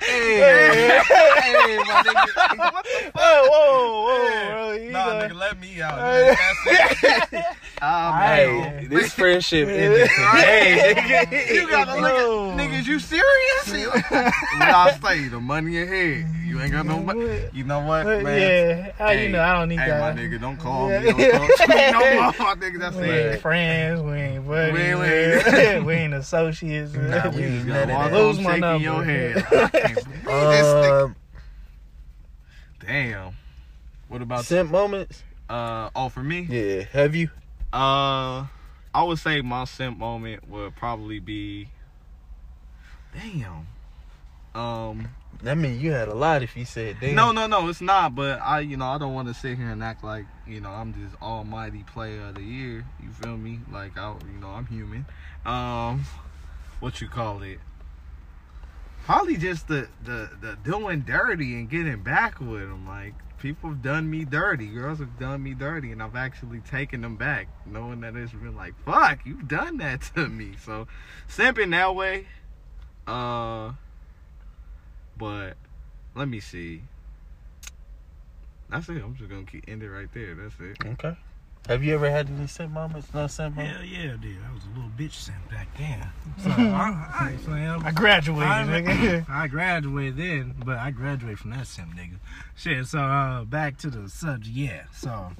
Hey, hey, my nigga. What the whoa, whoa, whoa, bro. You Nah, gonna- nigga, let me out. man. That's it. Ah, Hey, man. this friendship ended today, nigga. You gotta look Oh. at niggas. You serious? what I say? The money ahead. You ain't got no money. You know what, man? yeah, how you know I don't need Hey, that. my nigga, don't call me. Don't talk to me no more, my nigga. That's We it. ain't friends, we ain't buddies, We we ain't- ain't, we ain't associates. Nah, we You ain't just none gotta of walk that. Lose on my shaking number. your head. I can't believe this nigga. Um, Damn. What about simp moments? uh? Oh, for me. Yeah. Have you? Uh, I would say my simp moment would probably be. Damn. Um. I mean, you had a lot if you said damn. No, no, no, it's not. But I, you know, I don't want to sit here and act like you know I'm this almighty player of the year. You feel me? Like I, you know, I'm human. Um, what you call it? Probably just the the the doing dirty and getting back with them. Like people have done me dirty. Girls have done me dirty, and I've actually taken them back, knowing that it's been like, fuck, you've done that to me. So, simping that way. Uh, but let me see. That's it. I'm just gonna keep end it right there. That's it. Okay. Have you ever had any simp moments? No simp moments? Hell yeah, dude. I was a little bitch simp back then. So, I, I, so, I graduated, I, nigga. I graduated then, but I graduated from that simp nigga. Shit, so uh, back to the subject, yeah. So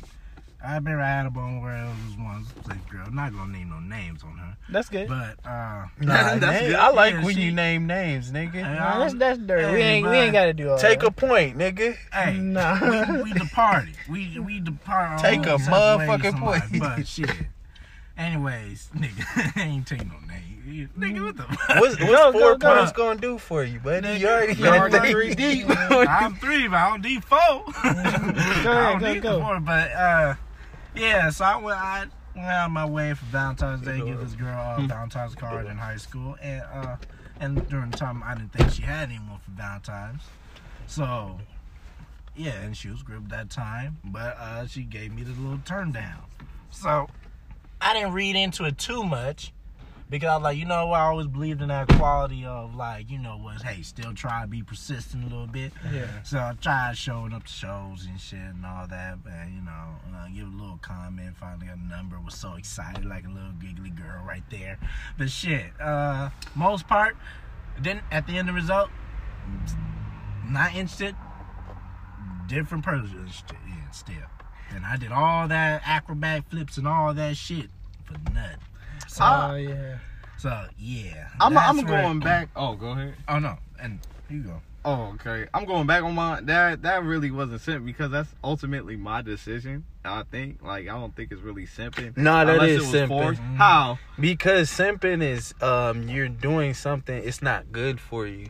I've been riding a bone where it was one place girl. I'm not gonna name no names on her, That's good. but uh, Nah, That's name- good. I like Yeah, when she- you name names, nigga. Nah, that's that's dirty. we ain't we ain't got to do all that. Take a point, nigga. hey, Nah. we, we the party. We we the party. Take a motherfucking point. point. But shit. Anyways, nigga, I ain't take no name. Nigga, what the fuck? What's, Go, what's four go, go. points gonna do for you, buddy? Nigga, You already you got already three three deep. I'm three, but I don't need four. I don't go, need go. the four, but uh, yeah. So I went, I went out of my way for Valentine's Day, give this girl a Valentine's card in high school, and uh, and during the time I didn't think she had anyone for Valentine's, so yeah, and she was gripped that time, but uh, she gave me the little turn down, so I didn't read into it too much. Because I was like, you know, I always believed in that quality of like, you know, was hey, still try to be persistent a little bit. Yeah. So I tried showing up to shows and shit and all that, and you know, uh, give a little comment. Finally got a number. Was so excited, like a little giggly girl right there. But shit, uh, most part, then at the end of the result, not interested. Different person in still, and I did all that acrobat flips and all that shit for nothing. So, Oh yeah. so yeah, I'm that's I'm where- going back. Oh, go ahead. Oh no, and you go. Oh, okay. I'm going back on my that that really wasn't simp because that's ultimately my decision. I think like I don't think it's really simping. Nah, that is unless is it was simping. How? Because simping is um you're doing something it's not good for you.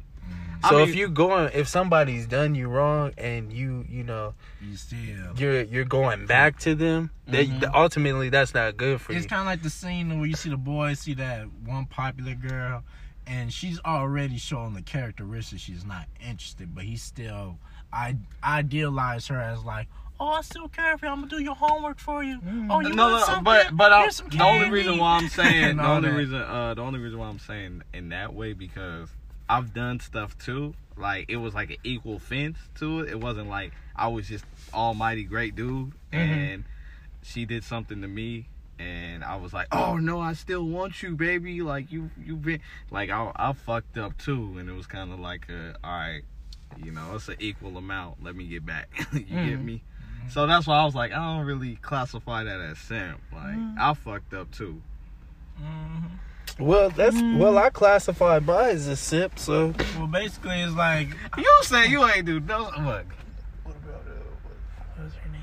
I So mean- if you going if somebody's done you wrong and you you know You still. you're you're going back to them, that Mhm. ultimately that's not good for It's you. It's kind of like the scene where you see the boys see that one popular girl, and she's already showing the characteristics she's not interested, but he still I idealize her as like, oh, I still care for you. I'm gonna do your homework for you. Oh, you no, want no, something? but but I, Here's some the only reason why I'm saying And the only that. reason uh the only reason why I'm saying in that way because I've done stuff too. Like it was like an equal fence to it. It wasn't like I was just almighty great dude mm-hmm. and she did something to me and I was like, "Oh no, I still want you, baby." Like you you've been like I I fucked up too and it was kind of like a all right, you know, it's an equal amount. Let me get back. you get mm-hmm. me? So that's why I was like, I don't really classify that as simp. Like mm-hmm. I fucked up too. Well, that's well mm. I classify mine as a sip. so Well, basically, it's like You say you ain't do no look. What about uh, what, what was her name?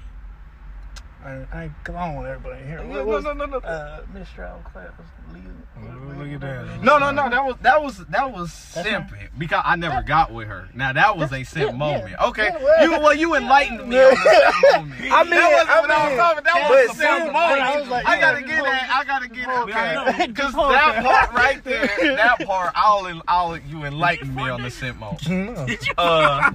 I I come on, with everybody here. No, What no, was no, no, no. uh Mr. Outclass? Lee- Oh, look at that. No, no, no. That was that was that was That's simping because I never got with her. Now that was a simp yeah, moment. yeah. Okay, Yeah, well- you well you enlightened me on the simp moment. I mean, that wasn't I what I was talking. That was a simp- simp but I was like, I gotta get that. I gotta get hold that. Okay, because Just that that. part right there, that part, I'll I'll you enlighten me on the simp moment. Did Uh, I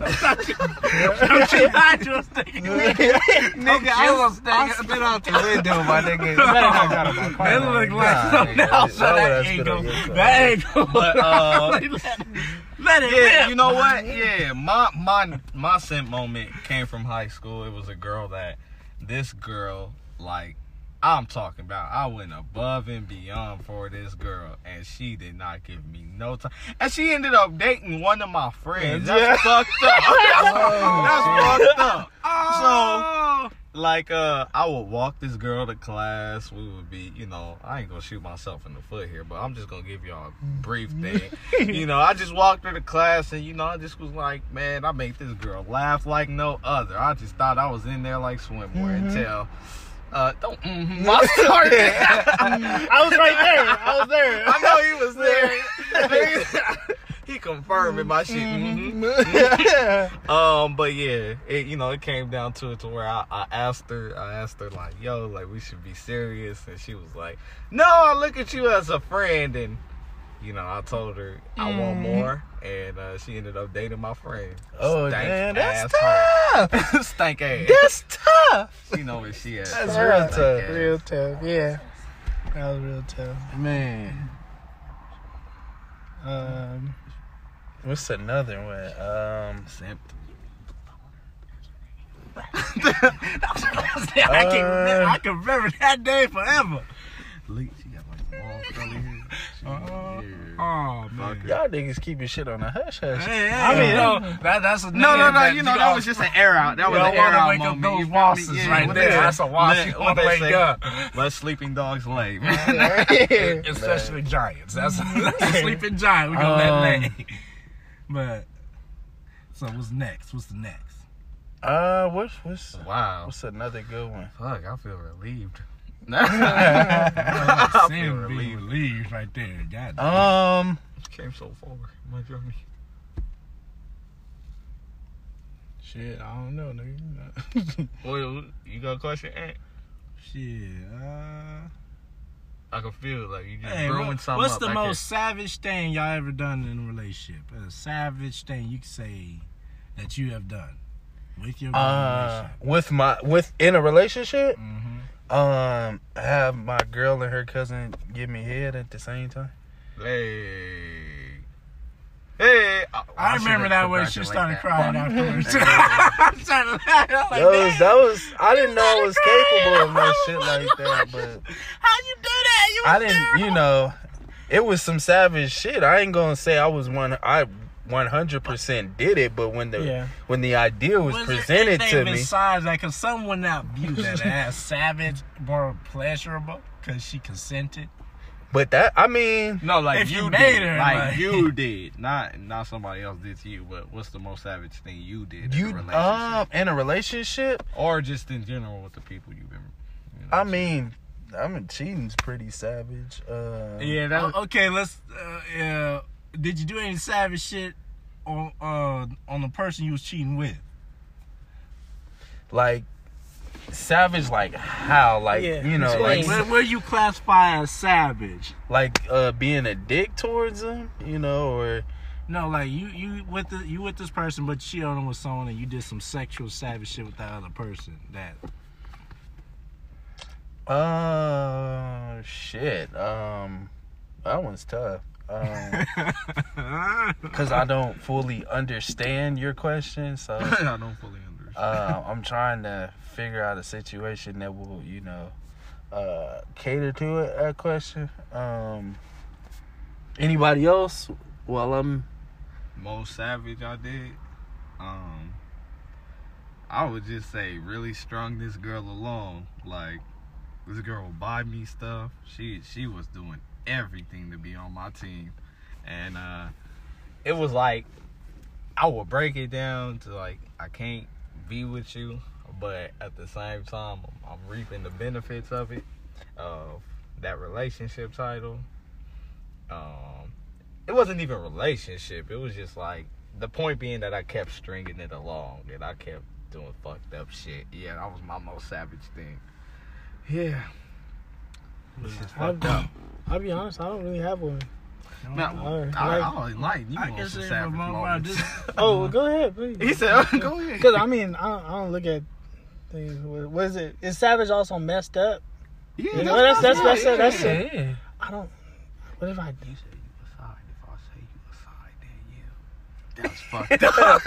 was thinking. nigga, I was, I I spit out the window, my nigga. better not got a car. That look like Nah, something nigga, else. why would I That ain't on go. your car? That ain't go. But, uh, let, it- Yeah, rip. you know what? Yeah, my my my simp moment came from high school. It was a girl that this girl like I'm talking about. I went above and beyond for this girl, and she did not give me no time. And she ended up dating one of my friends. That's Yeah. fucked up. That's, that's fucked up. Oh. Like, uh, I would walk this girl to class. We would be, you know, I ain't gonna shoot myself in the foot here, but I'm just gonna give y'all a brief thing. you know, I just walked her to class and, you know, I just was like, man, I made this girl laugh like no other. I just thought I was in there like swimwear until, uh, don't, mm-hmm, I. I was right there. I was there. I know he was there. he confirming my shit. mhm. Um, but yeah, it you know it came down to it to where I, I asked her, I asked her like, yo, like we should be serious, and she was like, no, I look at you as a friend, and you know I told her I want more, and uh, she ended up dating my friend. Oh, Stank damn, that's asshole. tough. Stank ass. That's tough. She know where she at. That's Stank real ass. tough. Real tough. Yeah. That was real tough. Man, Um, what's another one? Um, Simp. I can remember, I can remember that day forever. Leak. She got like long curly hair. She yeah. Oh man. y'all niggas keeping shit on the hush hush. Hey, hey, I mean, you know, that, that's a No, no, no. that You know that was just an air out. That was an air out wake up moment. You those feel me? Yeah, right there. That's a wash let- you want to wake say? up. Let sleeping dogs lay. Especially giants. That's, that's a sleeping giant. We gonna Um, let lay. But so what's next? What's the next? Uh, what's what's wow. what's another good one? Fuck, I feel relieved. I I see feel relieved. relieved right there. God damn. Um, Came so far, my journey. shit, I don't know, nigga. Well, you got a question, Ant? Shit. Uh, I can feel like you just hey, brewing what- something what's up the back most savage thing y'all ever done in a relationship? A savage thing you can say that you have done with your uh, with my with in a relationship, Mm-hmm. Um, have my girl and her cousin give me head at the same time. Hey. Hey. I remember should've that when she started congratulate crying that. afterwards. I'm trying to laugh. Like, That was that was I didn't know I was started capable of that crying. shit like that, but How you do that? You I didn't, terrible. you know, it was some savage shit. I ain't gonna say I was one. I 100% did it, but when the Yeah. when the idea was, Was presented there to anything me, Besides that, because someone would not view that as savage more pleasurable because she consented. but that I mean, No, like you you, made did. her, like, like- you did, not not somebody else did to you. But what's the most savage thing you did in you a relationship, um in a relationship, or just in general with the people you've been? You know, I mean, I mean cheating's pretty savage. Uh, yeah, that. Oh, okay, let's. Uh, uh, did you do any savage shit on uh, on the person you was cheating with? like savage, like how, like Yeah, you know, like Where, where you classify as savage? like uh being a dick towards them, you know, or No, like you you with the you with this person, but she on with someone, and you did some sexual savage shit with that other person. That uh shit. Um, that one's tough. Um, because I don't fully understand your question, so I don't fully understand. uh, I'm trying to figure out a situation that will, you know, uh, cater to it. That question. Um, anybody else? Well, I'm. most savage I did, um, I would just say really strung this girl along. Like this girl would buy me stuff. She she was doing everything to be on my team, and uh, it was like I would break it down to like I can't be with you, but at the same time I'm, I'm reaping the benefits of it, of that relationship title. Um, it wasn't even relationship. It was just like the point being that I kept stringing it along and I kept doing fucked up shit. Yeah, that was my most savage thing. Yeah. This is I'll, fucked up. I'll be honest, I don't really have one. Man, Alright, I, like- I, always like you I on can some say savage moments. this- Oh, well, go ahead, please. he said, oh, "Go ahead." Because I mean, I don't, I don't look at things. what is it? Is Savage also messed up? Yeah, You know, that's that's that's yeah, that's, yeah. it. Yeah. I don't. What if I? You say you aside. If I say you aside, then you. That's fucked up.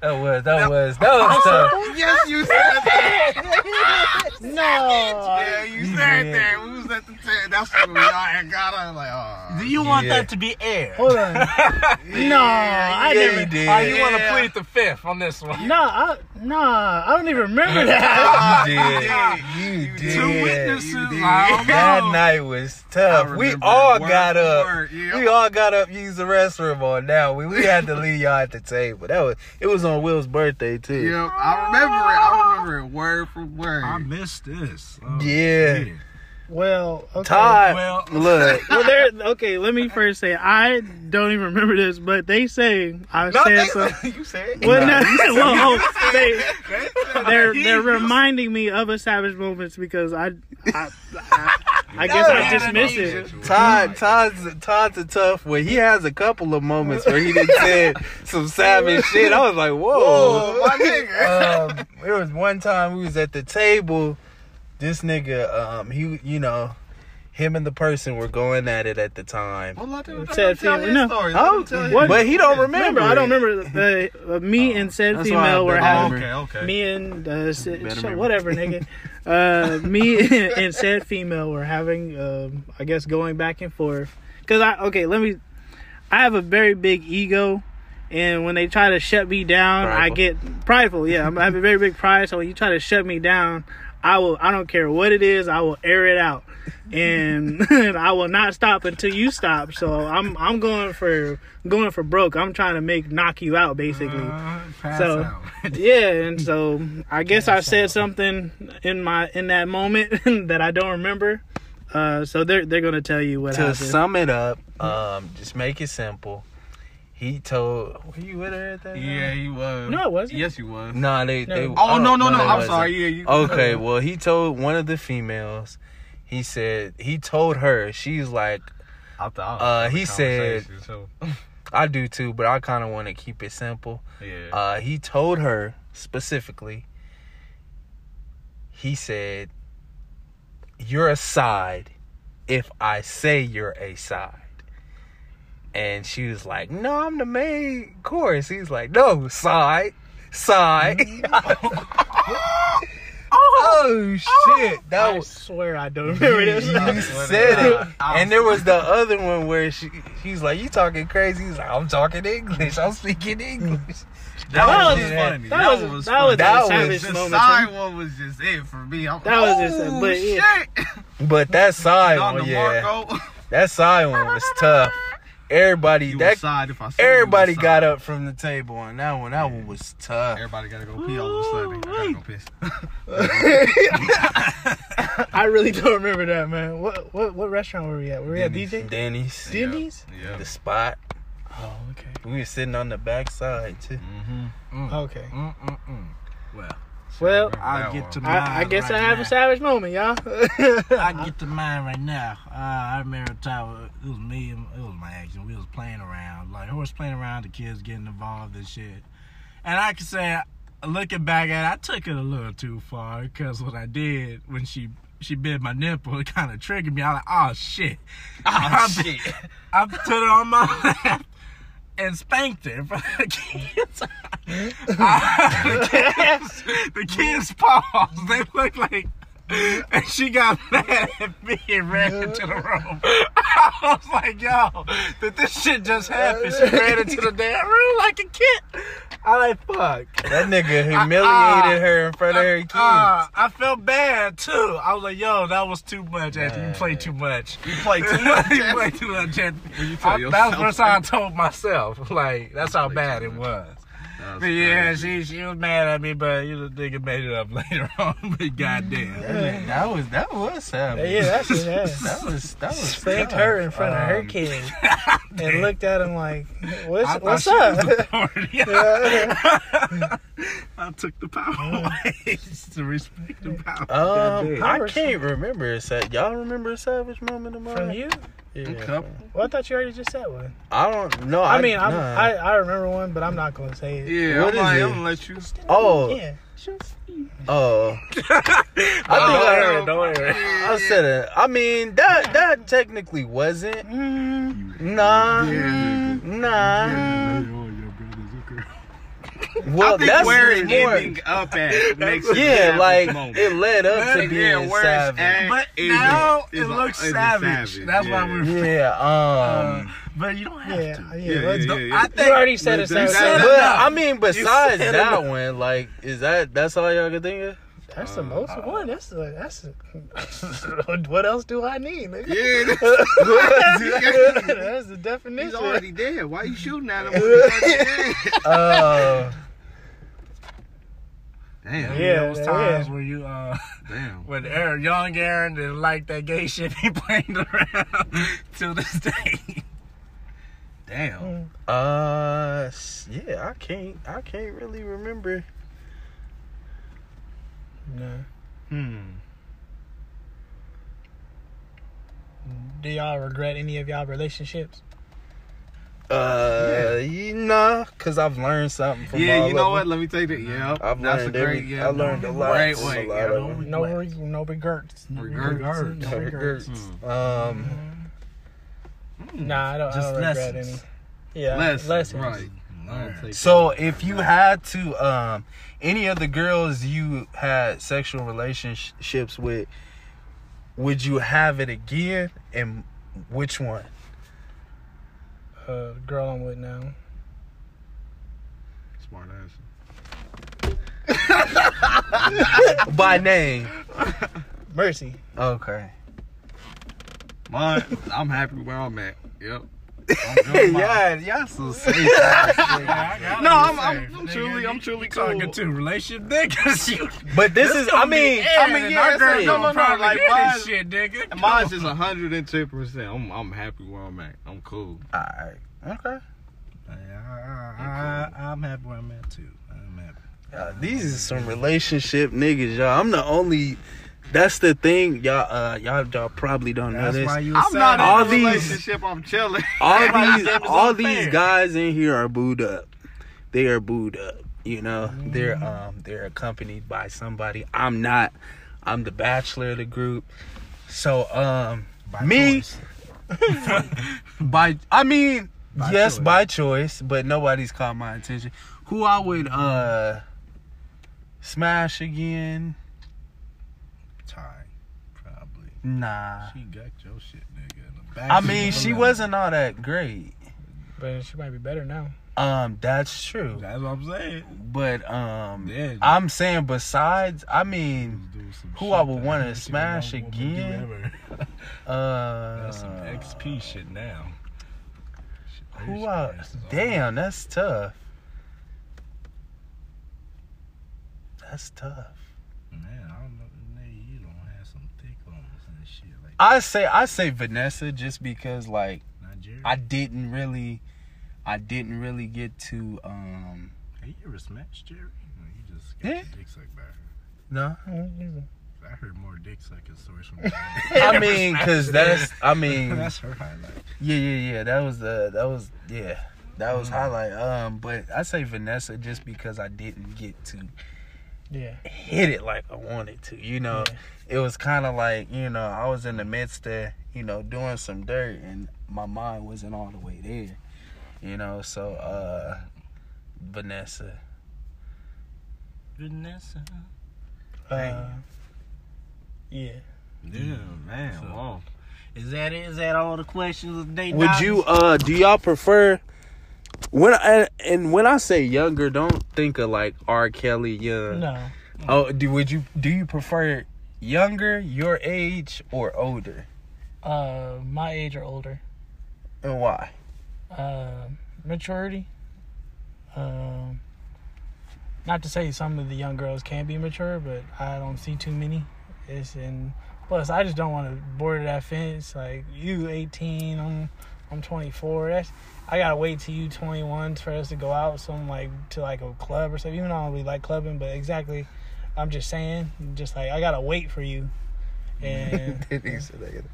That was that was that was tough. Yes, you said that. No. Yeah, you said Yeah. that. We was at the tent. That's when we all had got on. Like, oh. Do you want Yeah. that to be air? Hold on. no, I yeah, never. did. Oh, you want to Yeah. plead the fifth on this one? No, I, no, I don't even remember that. You did. You did. Two witnesses. you did. I don't That night was tough. We all word got up. word, yeah. We all got up, used the restroom on now. We, we had to leave y'all at the table. That was it was on Will's birthday too. Yep, I remember it. I remember it word for word. I missed this. Oh, Yeah. Well, okay. Todd, Well- look. Well, there. Okay, let me first say I don't even remember this, but they say I No, said something. you said Well, No. no, well, oh, they, they're they're reminding me of a savage moments because I I, I, I guess I just miss it. Todd, Todd's, Todd's a tough one. He has a couple of moments where he did say some savage shit. I was like, whoa. Whoa, my nigga. um, there was one time we was at the table. This nigga, um, he, you know, him and the person were going at it at the time. Well, let him, let him tell female- his no. story. Oh, him tell his- what? but he don't remember. Remember, I don't remember the uh, me and said That's why I female were having remember. Okay, okay. me and uh, said, Better shut- remember. whatever nigga. Uh, me and said female were having, um, I guess, going back and forth. Cause I okay, let me. I have a very big ego, and when they try to shut me down, I get prideful. Yeah, I'm- I have a very big pride. So when you try to shut me down, I will. I don't care what it is. I will air it out, and I will not stop until you stop. So I'm I'm going for going for broke. I'm trying to make knock you out basically. Uh, pass So- out. Yeah, and so I guess I said something in my in that moment that I don't remember. Uh, so they're they're gonna tell you what I To happened. sum it up, um, just make it simple. He told. Were you with her at that? Yeah, time? he was. No, it wasn't. Yes, he was. No, they. No. they Oh no, no, no! they I'm wasn't. sorry. Yeah, you. Okay, well, he told one of the females. He said he told her. She's like, I thought. Uh, he said- I do too, but I kind of want to keep it simple. Yeah. Uh, he told her specifically. He said, "You're a side if I say you're a side." And she was like, "No, I'm the main course." He's like, "No, side, side." Mm-hmm. Oh, oh, oh shit! That I was swear I don't remember you said it. And there was the other one where she she's like, You talking crazy? He's like, I'm talking English. I'm speaking English. that, That was was- funny. that was- that was funny. That a was the moment. side one was just it for me. I'm, That was just- oh, but yeah. shit. But that side one, yeah. That side one was tough. Everybody you that side if I said everybody was got up from the table on that one. That one was tough. Everybody gotta go pee all of a sudden. I gotta go piss. I really don't remember that, man. What what what restaurant were we at? Were we at Denny's. DJ? Denny's. Denny's? Yeah. The spot. Oh, okay. We were sitting on the back side too. Mm-hmm. Okay. Mm-mm-mm. Well, Well, I'll get to I, I guess I have right a savage moment, y'all. I get to mine right now. Uh, I remember a time it was me and it was my action. We was playing around, like horse playing around, the kids getting involved and shit. And I can say, looking back at it, I took it a little too far because what I did when she she bit my nipple, it kind of triggered me. I was like, oh shit, Oh shit. I put it on my lap and spanked front of the kids. The kids, the kids' paws, they look like. And she got mad at me and ran into the room. I was like, yo, did this shit just happen? She ran into the damn room like a kid. I like, fuck. That nigga humiliated uh, her in front of her kids. Uh, I felt bad too. I was like, yo, that was too much, Anthony. You played too much. You played too much. you played too much, Anthony. I- that was the first time I told myself. Like, that's how bad it was. That's But yeah, crazy. she she was mad at me, but you know, the nigga made it up later on. But goddamn. That, that was that was savage. yeah, that's it. Yeah. That was that was Spanked tough. her in front of her Um, kid and looked at him like, "What's I what's she up?" authority. I took the power away to respect the power. Um, I can't remember a sa- Y'all remember a savage moment of mine? From you? Yeah. A. Well, I thought you already just said one. I don't know. I, mean, I'm, nah. I I remember one, but I'm not gonna say it. Yeah, What I'm, like, is I'm it? gonna let you. oh, Yeah. Oh, I think I, don't air it. I said it. I mean that that technically wasn't. Mm, Nah, Yeah. nah. Well, I think that's where it more. ending up at makes it Yeah, savage like moment. it led up to Yeah, being where it's savage. at But is now a- it is a- looks is a savage. That's why we're- Yeah, um, But you don't have yeah, to. yeah. Yeah, yeah, yeah, yeah. I You already said it. That- so- that- but. I mean, besides that enough. one, like, is that that's all y'all can think of? That's the most one. That's the, that's the, what else do I need? nigga? Yeah, that's, that's the definition. he's already dead. Why you shooting at him? when he's already dead? Uh, Damn. Yeah, those yeah. times where you uh Damn. when Aaron, young Aaron didn't like that gay shit he played around to this day. Damn. uh, yeah, I can't, I can't really remember. No. Hmm. Do y'all regret any of y'all relationships? Uh, you know, cause I've learned something from Yeah, all Yeah, you know of what? them. Let me take it. Yeah, I've that's learned a great. every- Yeah, I learned a lot Great from way. a lot yeah. of them. No, Regrets. re- no regrets. No Regrets. regrets. No regrets. Um, Nah, I don't, Just I don't regret lessons. any. Yeah, Lessons, lessons. right. Learn. So if you had to, um, any of the girls you had sexual relationships with, would you have it again, and which one? Uh, the girl I'm with now. Smart ass. By name. Mercy. Okay. Mine, I'm happy where I'm at. Yep. yeah, y'all so safe. No, I'm, I'm, I'm truly, I'm truly cool. talking to relationship niggas. But this, is, I mean, I mean, yeah, our girl. No, no, no, like, mine- this shit, nigga. Mine's just 110. percent I'm, I'm happy where I'm at. I'm cool. alright, okay. I, I, I, I'm happy where I'm at too. I'm happy. Uh, these are some relationship niggas, y'all. I'm the only. That's the thing, y'all. Uh, y'all, y'all probably don't know this. why you. I'm not All in a these- relationship. I'm chilling. all these, all unfair. these guys in here are booed up. They are booed up. You know, they're um, they're accompanied by somebody. I'm not. I'm the bachelor of the group. So, um, By me by I mean, By yes, choice. by choice, but nobody's caught my attention. Who I would uh smash again? Ty, probably. Nah. She got your shit, nigga. Back I mean, she limo. wasn't all that great. But she might be better now. Um, that's true. That's what I'm saying. But um, Yeah. I'm saying besides, I mean, Who I would wanna smash I won't do again? uh, That's some XP shit now. Shit, who her I? ass is all- Damn, that's tough. That's tough. Man, I don't know. Nigga, you don't have some thick ones and shit like I say I say Vanessa just because like Nigeria. I didn't really, I didn't really get to um. Have you ever smashed Jerry? No, you just got Yeah. your dick sucked by her. No, I heard more dick sucking stories from I mean, cause that's I mean, That's her highlight. yeah, yeah, yeah. That was the that was yeah, that was highlight. Um, but I say Vanessa just because I didn't get to Yeah. hit it like I wanted to. You know, it was kind of like you know I was in the midst of you know doing some dirt and my mind wasn't all the way there. You know, so uh, Vanessa. Vanessa. Uh, yeah. Yeah, man. So- Wow. Is that it? Is that all the questions of day? Would you uh do y'all prefer when I, and when I say younger, don't think of like R. Kelly young. No. Oh, do would you do you prefer younger, your age, or older, Uh, my age or older. and why? Uh, maturity. Um, not to say some of the young girls can be mature, but I don't see too many. It's in plus I just don't want to border that fence. Like you, eighteen, I'm I'm 24. That's I gotta wait till you 21 for us to go out some like to like a club or something. Even though I don't really like clubbing, but exactly, I'm just saying, just like I gotta wait for you. And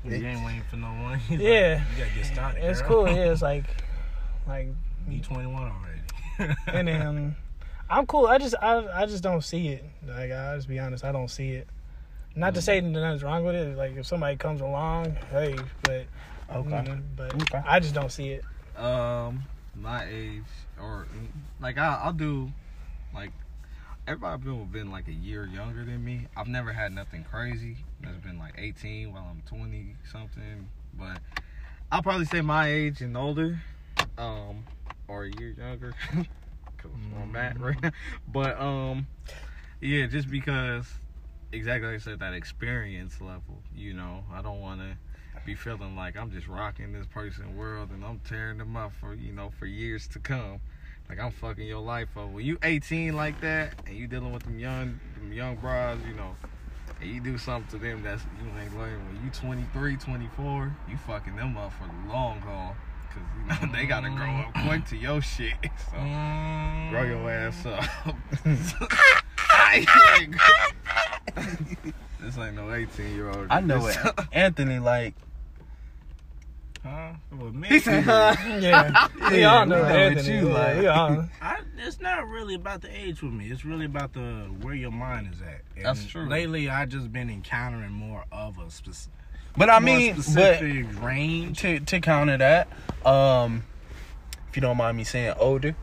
You ain't waiting for no one. He's like, Yeah. you gotta get started. it's girl. cool. Yeah, it's like like You 21 already. and then I'm cool. I just I I just don't see it. Like I'll just be honest, I don't see it. Not to Mm. say that nothing's wrong with it. Like if somebody comes along, hey, but Okay. mm, but Okay. I just don't see it. Um, my age or like I, I'll do like everybody been been like a year younger than me. I've never had nothing crazy. That's been like 18 while I'm 20 something. But I'll probably say my age and older, um, or a year younger. I'm at right now. But um, yeah, just because exactly like I said that experience level. You know, I don't want to be feeling like I'm just rocking this person world and I'm tearing them up for you know for years to come. Like I'm fucking your life over. When you 18 like that and you dealing with them young them young bras, you know, and you do something to them that's you ain't learning. When you 23, 24, you fucking them up for the long haul. Cause you know they gotta grow up mm-hmm. quick to your shit. So grow your ass mm-hmm. up. this ain't no 18 year old. I know it. Anthony, like, Huh? With me? he said, huh? Yeah, we Yeah, all know we know what you yeah, like. we all- I, it's not really about the age with me. It's really about the where your mind is at. And That's true. Lately, I just been encountering more of a spec- But I mean, but specific range. to to counter that, um, if you don't mind me saying older,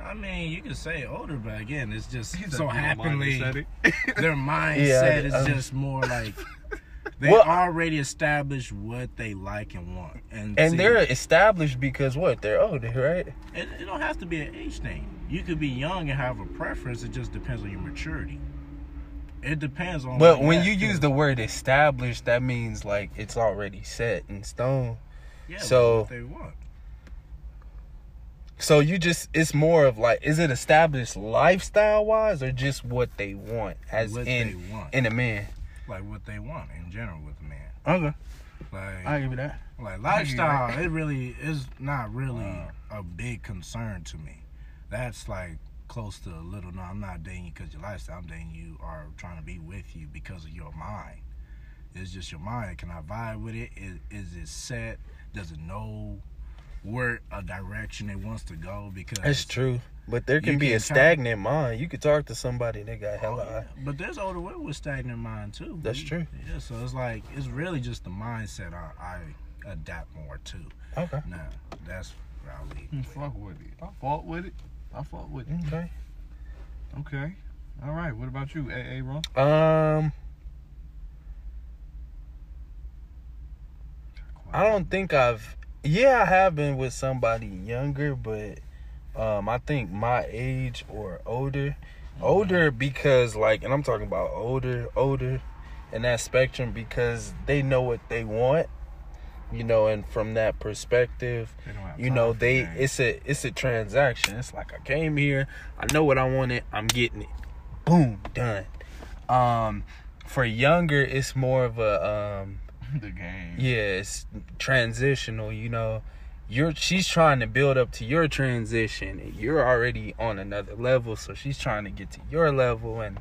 I mean, you can say older, but again, it's just He said so you happily me their mindset Yeah, is um, just more like they Well- already established what they like and want, and and see, they're established because what? They're older, right? It, it don't have to be an age thing. You could be young and have a preference. It just depends on your maturity. It depends on. But when you use the word established, that means like it's already set in stone. yeah, so- they want. So you just it's more of like is it established lifestyle wise or just what they want as What in want. in a man? Like what they want in general with a man. Okay. Like I give you that. like lifestyle, it really is not really a big concern to me. That's like close to a little. No, I'm not dating you because your lifestyle. I'm dating you or trying to be with you because of your mind. It's just your mind. Can I vibe with it? Is, is it set? Does it know where a direction it wants to go? Because That's true. But there can You be can a count- stagnant mind. You could talk to somebody that got Oh, hella yeah. But there's older women with stagnant mind too. That's We- true. Yeah, so it's like it's really just the mindset I, I adapt more to. Okay. Now that's where I. Fuck with it. I fought with it. I fought with it. Okay. Okay. All right. What about you, AA Ron? Um I don't think I've yeah, I have been with somebody younger, but um I think my age or older. Older because like and I'm talking about older, older in that spectrum because they know what they want. You know, and from that perspective, They don't have you know, they it's a it's a transaction. It's like I came here, I know what I wanted, I'm getting it. Boom, done. Um for younger it's more of a um the game. yeah, it's transitional, you know. You're she's trying to build up to your transition and you're already on another level, so she's trying to get to your level and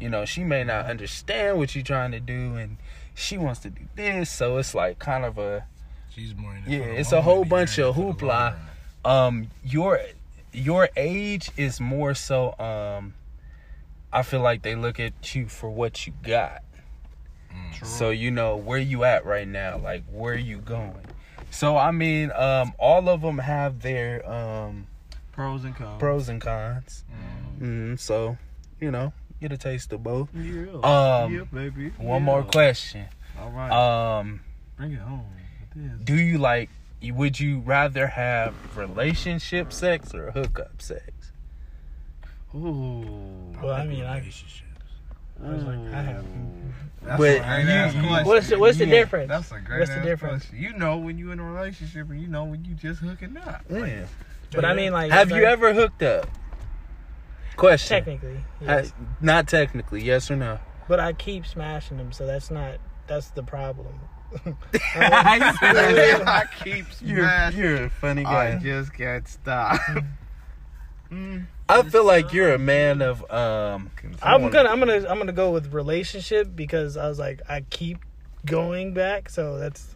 you know, she may not understand what you're trying to do and she wants to do this, so it's like kind of a She's more in Yeah, it's a whole bunch of hoopla. um your your age is more so um I feel like they look at you for what you got. Mm. So you know where you at right now, like where you going. So I mean, um all of them have their um Pros and cons. pros and cons. Mm, so, you know, get a taste of both. Yeah. Um yeah, baby. one Yeah. more question. All right. Um Bring it home. do you like would you rather have relationship sex or hookup sex? Ooh. Well, I like mean, I, relationships. I was like, I have. Mm. That's But you- you- What's the- what's the difference? That's a great What's the ass difference? question. You know when you in a relationship and you know when you just hooking up. Yeah. But I mean, like, Have you like- ever hooked up? Question. Technically, yes. Ha- not technically, yes or no? but I keep smashing them, so that's not that's the problem. I keep you're, smashing. you're a funny guy. I guy. just can't stop. I feel like you're a man of um. I'm gonna I'm gonna I'm gonna go with relationship because I was like I keep going back, so that's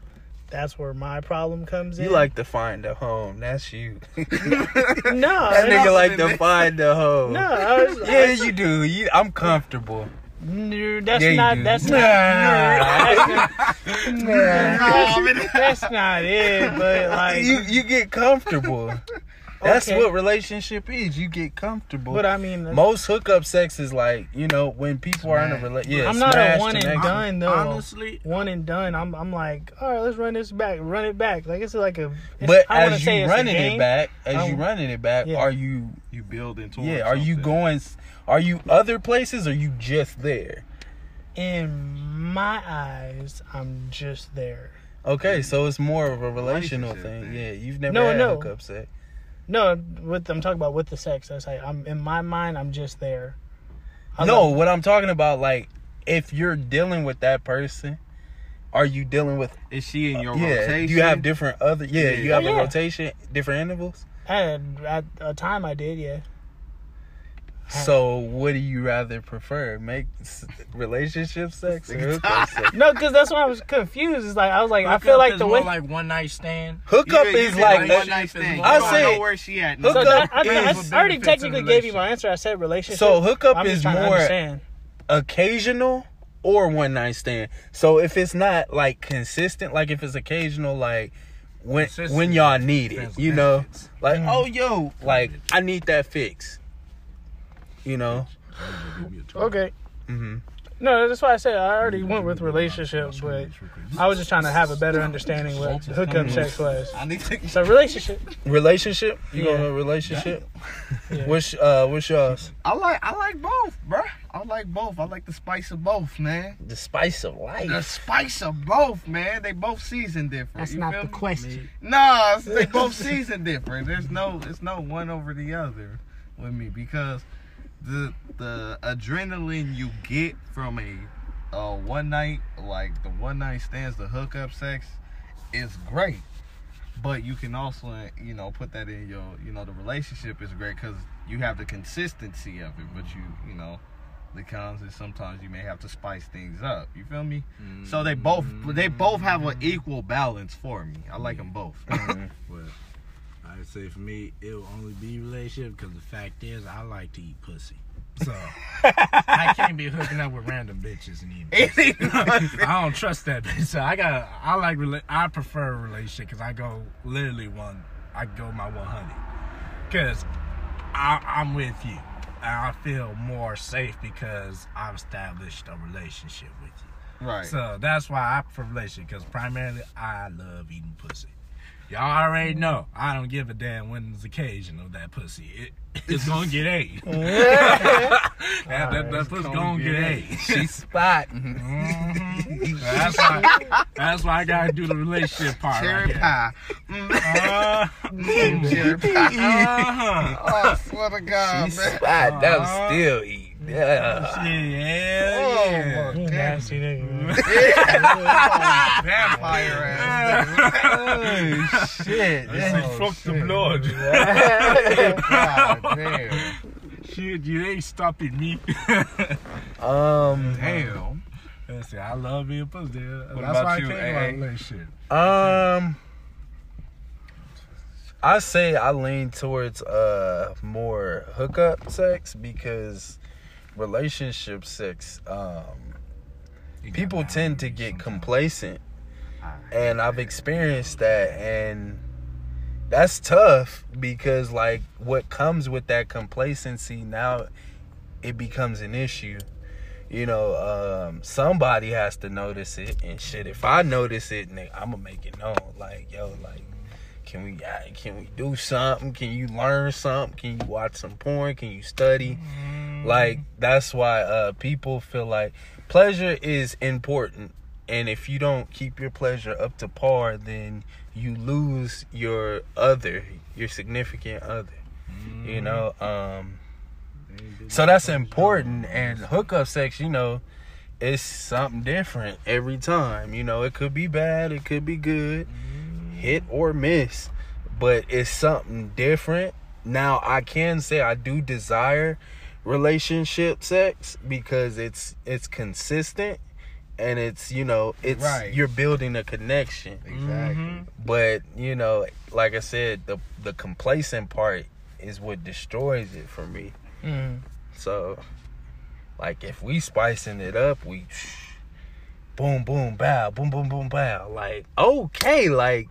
that's where my problem comes in. You like to find a home. That's you. no, that it's- nigga like to find a home. no, I was, Yeah, you do. You, I'm comfortable. No, that's Yeah, you not. do. That's Nah. not. That's, that's not it. But like, you you get comfortable. That's Okay. what relationship is. You get comfortable. but I mean, Most hookup sex is like you know when people are in a relationship. Yeah, I'm not a one and next- done though. Honestly, one and done. I'm I'm like, all right, let's run this back, run it back. Like it's like a. It's, But I as you it's running it back, as I you um, running it back, Yeah. are you? You build into Yeah, are you going? Are you other places? Or are you just there? In my eyes, I'm just there. Okay, so it's more of a relational Relationship thing. thing. Yeah, you've never No, had no. hookup sex. No, with I'm talking about with the sex. That's like I'm in my mind. I'm just there. I'm no, like- what I'm talking about, like, if you're dealing with that person, are you dealing with? Is she in your yeah, rotation? do you have different other? Yeah, Yeah. you have Oh, a yeah. rotation, different intervals. at, at a time I did, yeah. So, what do you rather prefer? Make s- relationship sex or hookup sex? No, because that's why I was confused. It's like I was like, I feel like is the more way. like one night stand. Hookup You- you is did like one a- night stand. You I don't say- know where she at. Hook so that, I, mean, I, is- I already benefits technically in gave you my answer. I said relationship. So hookup I'm just is trying to more understand. occasional or one night stand. So if it's not like consistent, like if it's occasional, like when Consistent when y'all need it, depends you know, benefits. like oh yo, like I need that fix. You know, Okay. hmm No, that's why I said I already went with relationships, but I was just trying to have a better understanding what hookup sex was. I need to. So relationship. relationship. You Yeah. going to a relationship? Yeah. What's uh what's yours? I like. I like both, bruh. I like both. I like the spice of both, man. The spice of life. The spice of both, man. They both season different. That's you not the me? question. No, they both season different. There's no, it's no one over the other with me because the the adrenaline you get from a uh, one night, like the one night stands, the hookup sex, is great. But you can also, you know, put that in your, you know, the relationship is great because you have the consistency of it. But you, you know, the cons is sometimes you may have to spice things up. You feel me? So they both, they both have an equal balance for me. I like them both. I'd say for me, it'll only be relationship because the fact is, I like to eat pussy. So I can't be hooking up with random bitches and eating. I don't trust that bitch. So I got. I like. I prefer a relationship because I go literally one. I go my 100 because I'm with you. And I feel more safe because I've established a relationship with you. right. So that's why I prefer relationship because primarily I love eating pussy. Y'all already know I don't give a damn when it's occasional that pussy. It, it's gonna get ate. that, that, that pussy gonna get ate. She's spotting. Mhm. That's why. That's why I gotta do the relationship part. Cherry right pie. Uh, Mm, cherry pie. uh-huh. Oh, I swear to God, She's man. spot. That was Uh-huh. still eat. Yeah. Yeah, Oh, yeah. my You nasty nigga. Vampire ass. oh shit. This is fuck the blood. God damn. Shit, you ain't stopping me. Um. Damn. Listen, I love being pussy. That's about why you, I came AA? about relationship. Um, I say I lean towards uh more hookup sex because relationship sex, um, people tend to get complacent, and I've experienced that, and that's tough because like what comes with that complacency now, it becomes an issue you know, um, somebody has to notice it and shit. If I notice it, I'm gonna make it known. Like, yo, like, can we, uh, can we do something? Can you learn something? Can you watch some porn? Can you study? Like, that's why uh, people feel like pleasure is important, and if you don't keep your pleasure up to par, then you lose your other, your significant other. You know, um, so that's important. And hookup sex, you know, it's something different every time. You know, it could be bad, it could be good, hit or miss, but it's something different. Now, I can say I do desire relationship sex because it's it's consistent and it's you know it's Right. you're building a connection. Exactly. But you know, like I said, the the complacent part is what destroys it for me. Mm. So, like if we spicing it up, we boom boom bow, boom boom boom bow. Like okay, like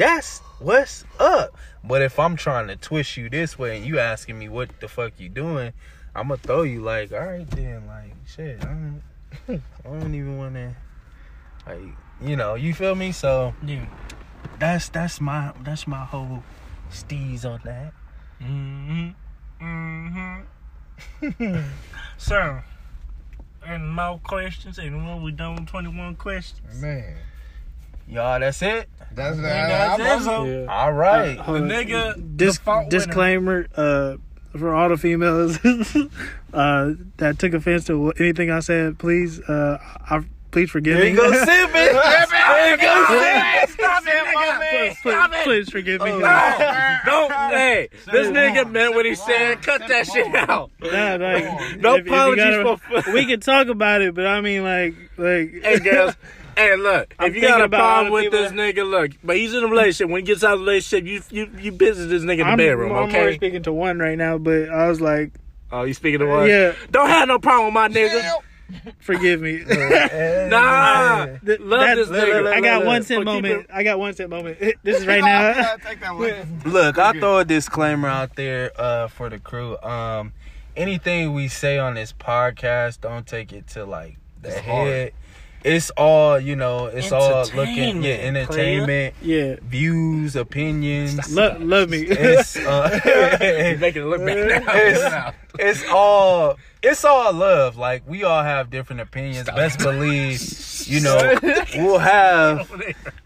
that's what's up. But if I'm trying to twist you this way and you asking me what the fuck you doing, I'm gonna throw you like, all right then, like shit. I don't, I don't even want to, like you know, you feel me? So Yeah. that's that's my that's my whole steez on that. Mm-hmm. Mm-hmm. so, and more questions, and when we done with 21 questions. Man, Y'all, that's it. that's Nigga, that. that's I'm, it. Yeah. All right. The nigga, Dis- default winner. disclaimer uh, for all the females uh, that took offense to anything I said. Please, uh, I, please forgive There me. you go, sipping. There you go, sipping. Stop it, nigga. Stop please, it. please forgive me. Oh, Don't, hey, this nigga meant what he said. Cut that shit out. Nah, like, No if- if apologies gotta- for- We can talk about it, but I mean, like, like. Hey, girls. Hey, look. I'm if you got a problem with people this that- nigga, look. But he's in a relationship. When he gets out of the relationship, you you you business this nigga in the I'm, bedroom, I'm more okay? speaking to one right now, but I was like, Oh, you speaking to what? yeah, Don't have no problem with my nigga. forgive me. Nah. Love that- this nigga. I got Look, one look, cent look. Keep moment. I got one cent moment. This is right now. Take that one. Look, I'll throw a disclaimer out there uh, for the crew. Um, anything we say on this podcast, don't take it to like the It's hard. Head. It's all you know. It's all looking, yeah, Entertainment, entertainment, Yeah, views, opinions. Lo- love me. It's uh, Making it look bad now. it's, it's all it's all love. Like we all have different opinions. Best believe, you know, we'll have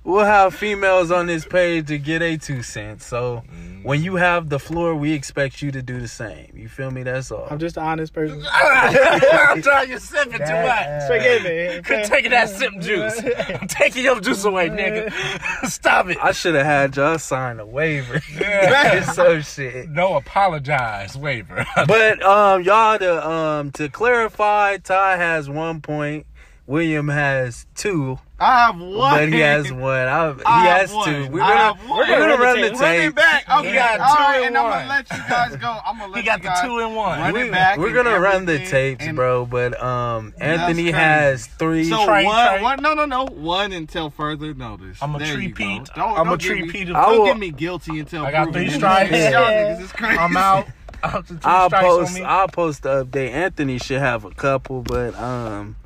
we'll have females on this page to get a two cents. So when you have the floor, we expect you to do the same. You feel me? That's all. I'm just an honest person. I'm trying you sipping too much. Forgive me. Quit taking that sip juice. I'm taking your juice away, nigga. Stop it. I should have had y'all sign a waiver. It's so shit. No apologize waiver. But um, y'all to um to clarify, Ty has one point. William has two, I have one. but he has one. I, he I have has one. two. We're gonna have one. we're gonna run the Run Run it back. Okay. He got two right, and and I'm gonna let you guys go. I'm gonna let he got you the two and one. Run we, back. We're gonna run the tapes, bro. But um, Anthony has three. So Train, one, train. one, no, no, no, one until further notice. I'm a There tree you Don't, I'm don't a get tree me- Don't will- get me guilty until I got proven three strikes. Y'all is crazy. I'm out. Out to two I'll post. I'll post the update. Anthony should have a couple, but um,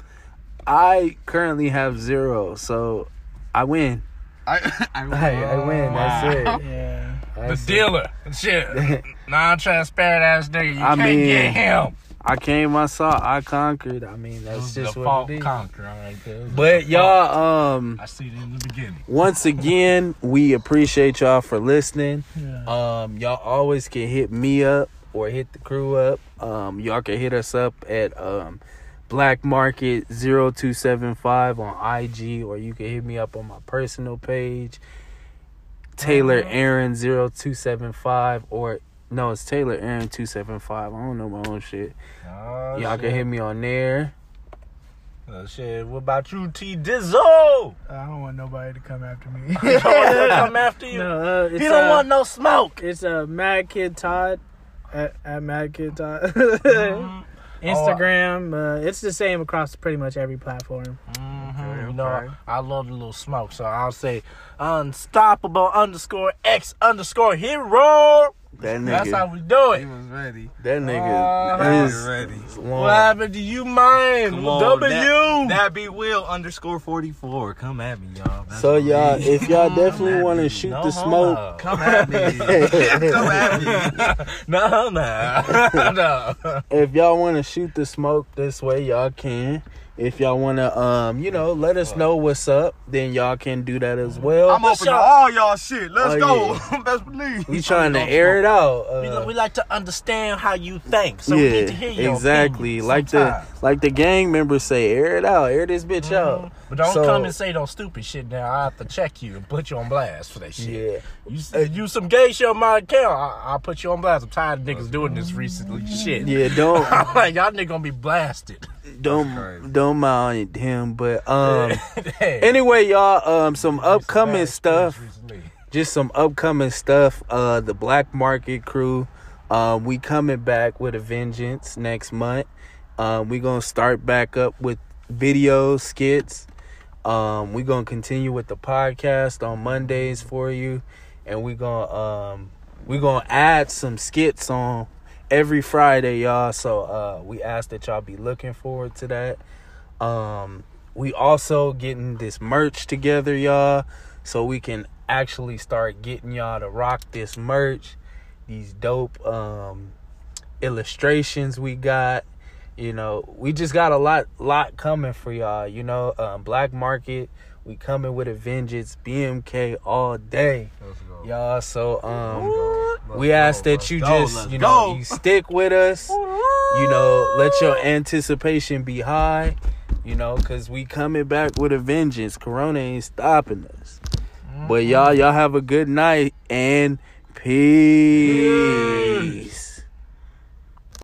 I currently have zero, so I win. I, I, I, I win. That's Yeah. it. The That's it. dealer. Shit. Non-transparent ass nigga. You I can't mean, get him. I came. I saw. I conquered. I mean, that's just what default it is. conquer right there. But y'all, um, I see it in the beginning. once again, we appreciate y'all for listening. Yeah. Um, y'all always can hit me up or hit the crew up. Um, y'all can hit us up at um Black Market 0275 on IG or you can hit me up on my personal page. Taylor Aaron 0275 or no, it's Taylor Aaron 275. I don't know my own shit. Oh, Y'all shit. can hit me on there. Oh, shit. What about you, T Dizzle? I don't want nobody to come after me. You don't want him to come after you? no, uh, he don't uh, want no smoke. It's a uh, Mad Kid Todd at, at Mad Kid Todd. Mhm. Instagram. Uh, it's the same across pretty much every platform. Mhm. You know, I love the little smoke, so I'll say unstoppable underscore X underscore hero. That nigga. That's how we do He it. was ready. That Uh, nigga is ready. long. What happened to you, mine? Come on, W. That, that be Will underscore 44. Come at me, y'all. That's So y'all, it is. if y'all Come definitely want to shoot No the homo. smoke, Come at me. Come at me. No, no, no. if y'all want to shoot the smoke this way, y'all can. If y'all want to, um, you know, let us know what's up, then y'all can do that as well. I'm open to all y'all shit. Let's Oh, go. Best believe. we trying to air it out. We, Uh, we like to understand how you think, so we yeah, need to hear your exactly. opinions Like the sometimes. like the gang members say, air it out, air this bitch out. But don't So- come and say no stupid shit now. I have to check you and put you on blast for that shit. Yeah. You s- use some gay shit on my account. I, I'll put you on blast. I'm tired of niggas doing this recently. Shit. Yeah, don't I'm like, y'all niggas gonna be blasted. don't don't mind him, but um anyway, y'all, um some upcoming stuff. just some upcoming stuff. Uh, the Black Market Crew. Um, we coming back with a vengeance next month. Um, we gonna start back up with videos, skits. Um, we gonna continue with the podcast on Mondays for you, and we gonna um, we gonna add some skits on every Friday, y'all. So uh, we ask that y'all be looking forward to that. Um, we also getting this merch together, y'all, so we can actually start getting y'all to rock this merch. These dope um illustrations we got. You know, we just got a lot lot coming for y'all. You know, um, Black Market, we coming with a vengeance, BMK all day, y'all. So um, we ask that you just you know go. you stick with us. You know, let your anticipation be high. You know, cause we coming back with a vengeance. Corona ain't stopping us. But mm-hmm. y'all, y'all have a good night and peace.